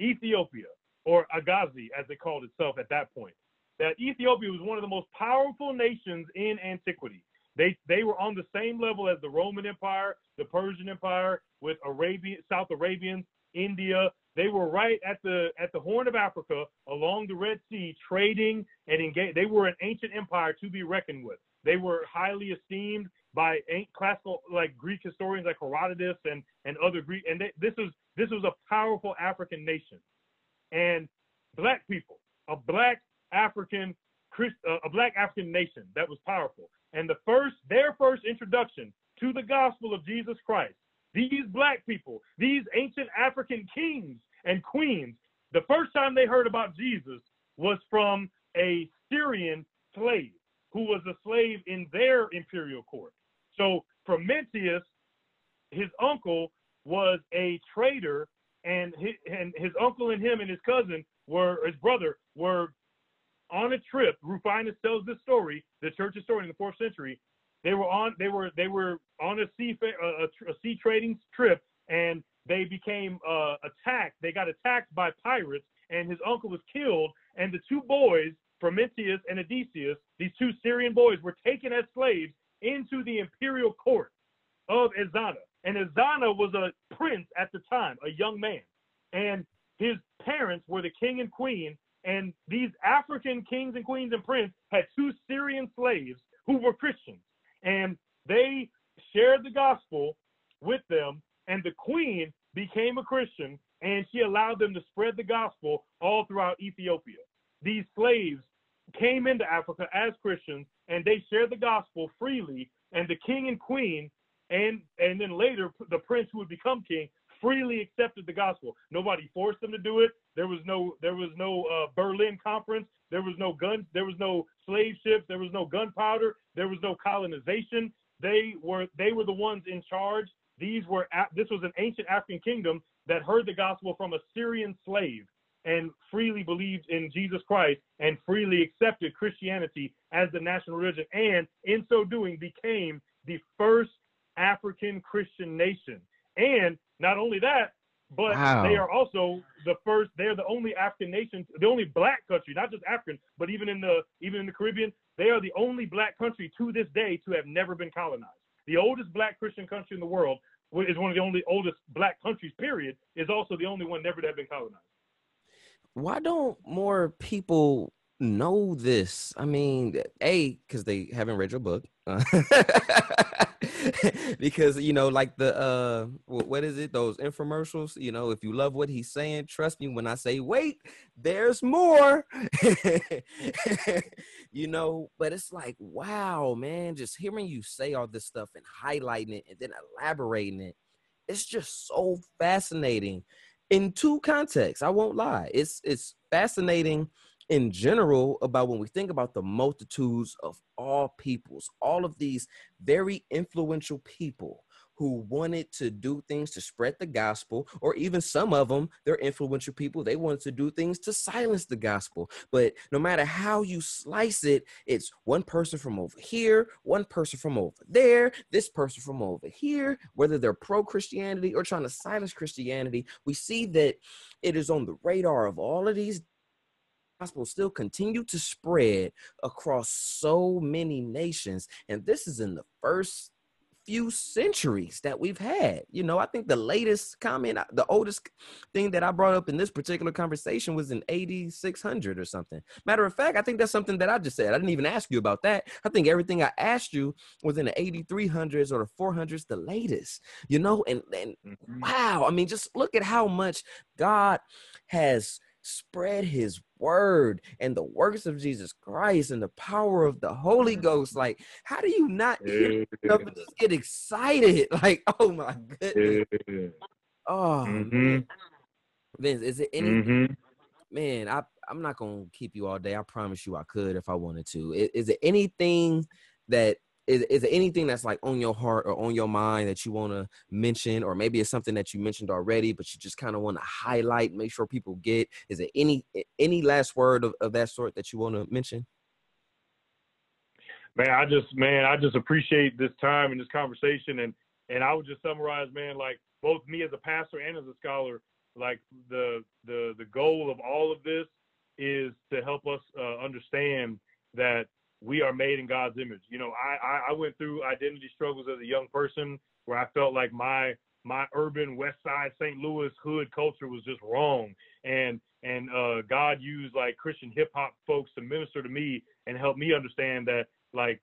Ethiopia, or Agazi as it called itself at that point, that Ethiopia was one of the most powerful nations in antiquity. They they were on the same level as the Roman Empire, the Persian Empire, with Arabian South Arabians, India. They were right at the at the Horn of Africa along the Red Sea, trading and engage. They were an ancient empire to be reckoned with. They were highly esteemed by classical like Greek historians like Herodotus and and other Greek. And they, this is this was a powerful African nation, and black people, a black African Christ, uh, a black African nation that was powerful. And the first, their first introduction to the gospel of Jesus Christ, these black people, these ancient African kings and queens, the first time they heard about Jesus was from a Syrian slave who was a slave in their imperial court. So Frumentius, his uncle, was a trader, and his, and his uncle and him and his cousin were his brother were on a trip. Rufinus tells this story, the church historian in the fourth century. They were on they were they were on a sea a, a, a sea trading trip, and they became uh, attacked. They got attacked by pirates, and his uncle was killed. And the two boys, Frumentius and Aedesius, these two Syrian boys, were taken as slaves into the imperial court of Ezana. And Ezana was a prince at the time, a young man. And his parents were the king and queen. And these African kings and queens and princes had two Syrian slaves who were Christians. And they shared the gospel with them. And the queen became a Christian and she allowed them to spread the gospel all throughout Ethiopia. these slaves came into Africa as Christians and they shared the gospel freely, and the king and queen and and then later the prince who would become king freely accepted the gospel. Nobody forced them to do it. There was no there was no uh, Berlin conference. There was no guns. There was no slave ships. There was no gunpowder. There was no colonization. They were they were the ones in charge. These were this was an ancient African kingdom that heard the gospel from a Syrian slave and freely believed in Jesus Christ and freely accepted Christianity as the national religion, and in so doing became the first African Christian nation. And not only that, but wow. they are also the first. They're the only African nation, the only black country, not just African, but even in the even in the Caribbean, they are the only black country to this day to have never been colonized. The oldest black Christian country in the world is one of the only oldest black countries. Period. Is also the only one never to have been colonized why don't more people know this? I mean, a because they haven't read your book. because you know, like the uh, what is it? Those infomercials. You know, if you love what he's saying, trust me when I say, wait, there's more. you know, but it's like, wow, man, just hearing you say all this stuff and highlighting it and then elaborating it, it's just so fascinating in two contexts. I won't lie. It's it's fascinating in general about when we think about the multitudes of all peoples, all of these very influential people who wanted to do things to spread the gospel, or even some of them, they're influential people, they wanted to do things to silence the gospel. But no matter how you slice it, it's one person from over here, one person from over there, this person from over here, whether they're pro Christianity or trying to silence Christianity, we see that it is on the radar of all of these gospel still continue to spread across so many nations and this is in the first few centuries that we've had. You know, I think the latest comment, the oldest thing that I brought up in this particular conversation was in AD 600 or something. Matter of fact, I think that's something that I just said. I didn't even ask you about that. I think everything I asked you was in the AD 300s or the 400s, the latest, you know, and, and mm-hmm. wow, I mean, just look at how much God has spread his word and the works of Jesus Christ and the power of the Holy mm-hmm. Ghost. Like, how do you not hear just get excited? Like, oh my goodness. Oh mm-hmm. Vince, is it any mm-hmm. man? I I'm not gonna keep you all day. I promise you I could if I wanted to. Is, is it anything that is, is there anything that's like on your heart or on your mind that you want to mention? Or maybe it's something that you mentioned already but you just kind of want to highlight make sure people get is there any any last word of, of that sort that you want to mention? Man i just man i just appreciate this time and this conversation and and i would just summarize man like both me as a pastor and as a scholar like the the the goal of all of this is to help us uh, understand that we are made in God's image. You know, I, I went through identity struggles as a young person where I felt like my my urban West Side St. Louis hood culture was just wrong, and and uh, God used like Christian hip hop folks to minister to me and help me understand that like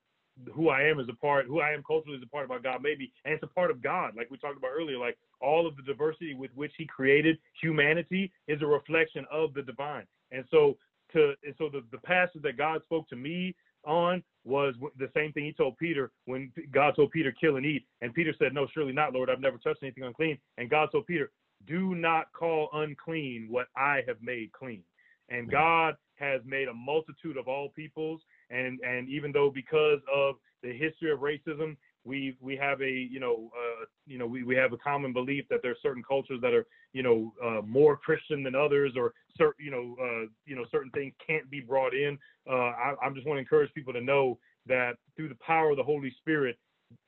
who I am is a part, who I am culturally is a part of our God, maybe, and it's a part of God, like we talked about earlier. Like all of the diversity with which He created humanity is a reflection of the divine, and so to and so the the passage that God spoke to me on was the same thing he told Peter when God told Peter, kill and eat. And Peter said, No, surely not, Lord. I've never touched anything unclean. And God told Peter, Do not call unclean what I have made clean. And God has made a multitude of all peoples. And, and even though because of the history of racism, we we have a you know uh, you know we, we have a common belief that there are certain cultures that are you know uh, more Christian than others or certain you know uh, you know certain things can't be brought in. Uh, I, I just want to encourage people to know that through the power of the Holy Spirit,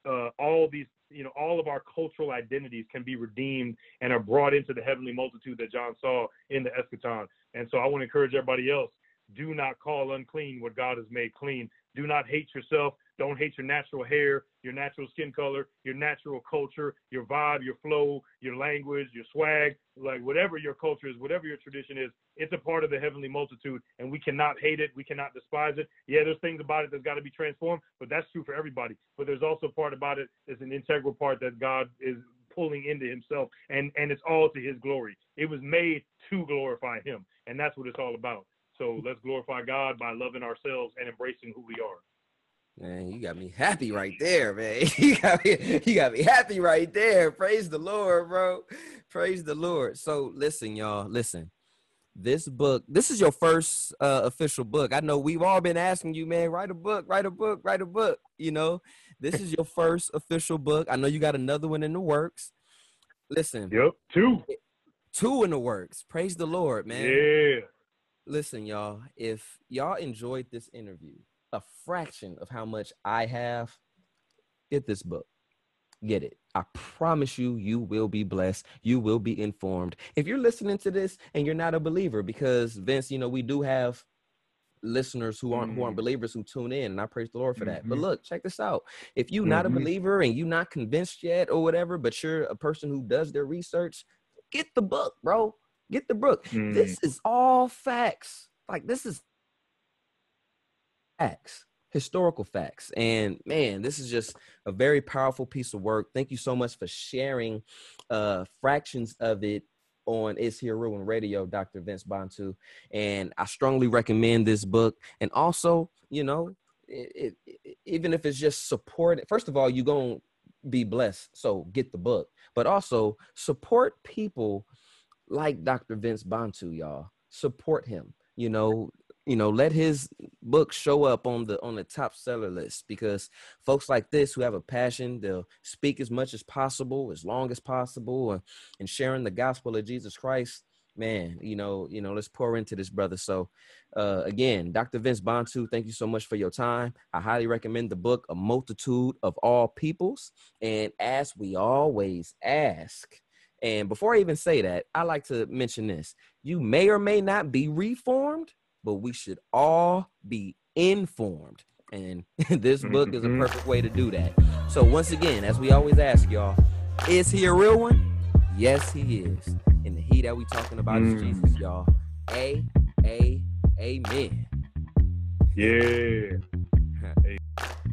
uh, all these you know all of our cultural identities can be redeemed and are brought into the heavenly multitude that John saw in the eschaton. And so I want to encourage everybody else: do not call unclean what God has made clean. Do not hate yourself. Don't hate your natural hair, your natural skin color, your natural culture, your vibe, your flow, your language, your swag, like whatever your culture is, whatever your tradition is, it's a part of the heavenly multitude, and we cannot hate it. We cannot despise it. Yeah, there's things about it that's got to be transformed, but that's true for everybody. But there's also part about it that's an integral part that God is pulling into Himself, and and it's all to His glory. It was made to glorify Him, and that's what it's all about. So let's glorify God by loving ourselves and embracing who we are. Man, you got me happy right there, man. You got me, you got me happy right there. Praise the Lord, bro. Praise the Lord. So listen, y'all, listen. This book, this is your first uh, official book. I know we've all been asking you, man, write a book, write a book, write a book. You know, this is your first official book. I know you got another one in the works. Listen, Yep, two. two in the works. Praise the Lord, man. Yeah. Listen, y'all, if y'all enjoyed this interview, a fraction of how much I have, get this book. Get it. I promise you, you will be blessed. You will be informed. If you're listening to this and you're not a believer, because Vince, you know, we do have listeners who aren't who aren't believers who tune in, and I praise the Lord for that. But Mhm. look, check this out. If you're not a Mhm. believer and you're not convinced yet or whatever, but you're a person who does their research, get the book, bro. Get the book. Mm. This is all facts. Like this is facts, historical facts. And man, this is just a very powerful piece of work. Thank you so much for sharing uh fractions of it on Is Here Ruin Radio, Dr. Vince Bantu. And I strongly recommend this book. And also, you know, it, it, it- even if it's just support, first of all, you're going to be blessed. So get the book. But also support people like Dr. Vince Bantu, y'all. Support him. You know, you know, let his book show up on the on the top seller list because folks like this who have a passion, they'll speak as much as possible, as long as possible, and, and sharing the gospel of Jesus Christ. Man, you know, you know, let's pour into this brother. So, uh, again, Dr. Vince Bantu, thank you so much for your time. I highly recommend the book, A Multitude of All Peoples. And as we always ask, and before I even say that, I like to mention this. You may or may not be reformed, but we should all be informed. And this book is a Mhm. perfect way to do that. So, once again, as we always ask y'all, is he a real one? Yes, he is. And the he that we talking about is Mm. Jesus, y'all. A, A, Amen. Yeah.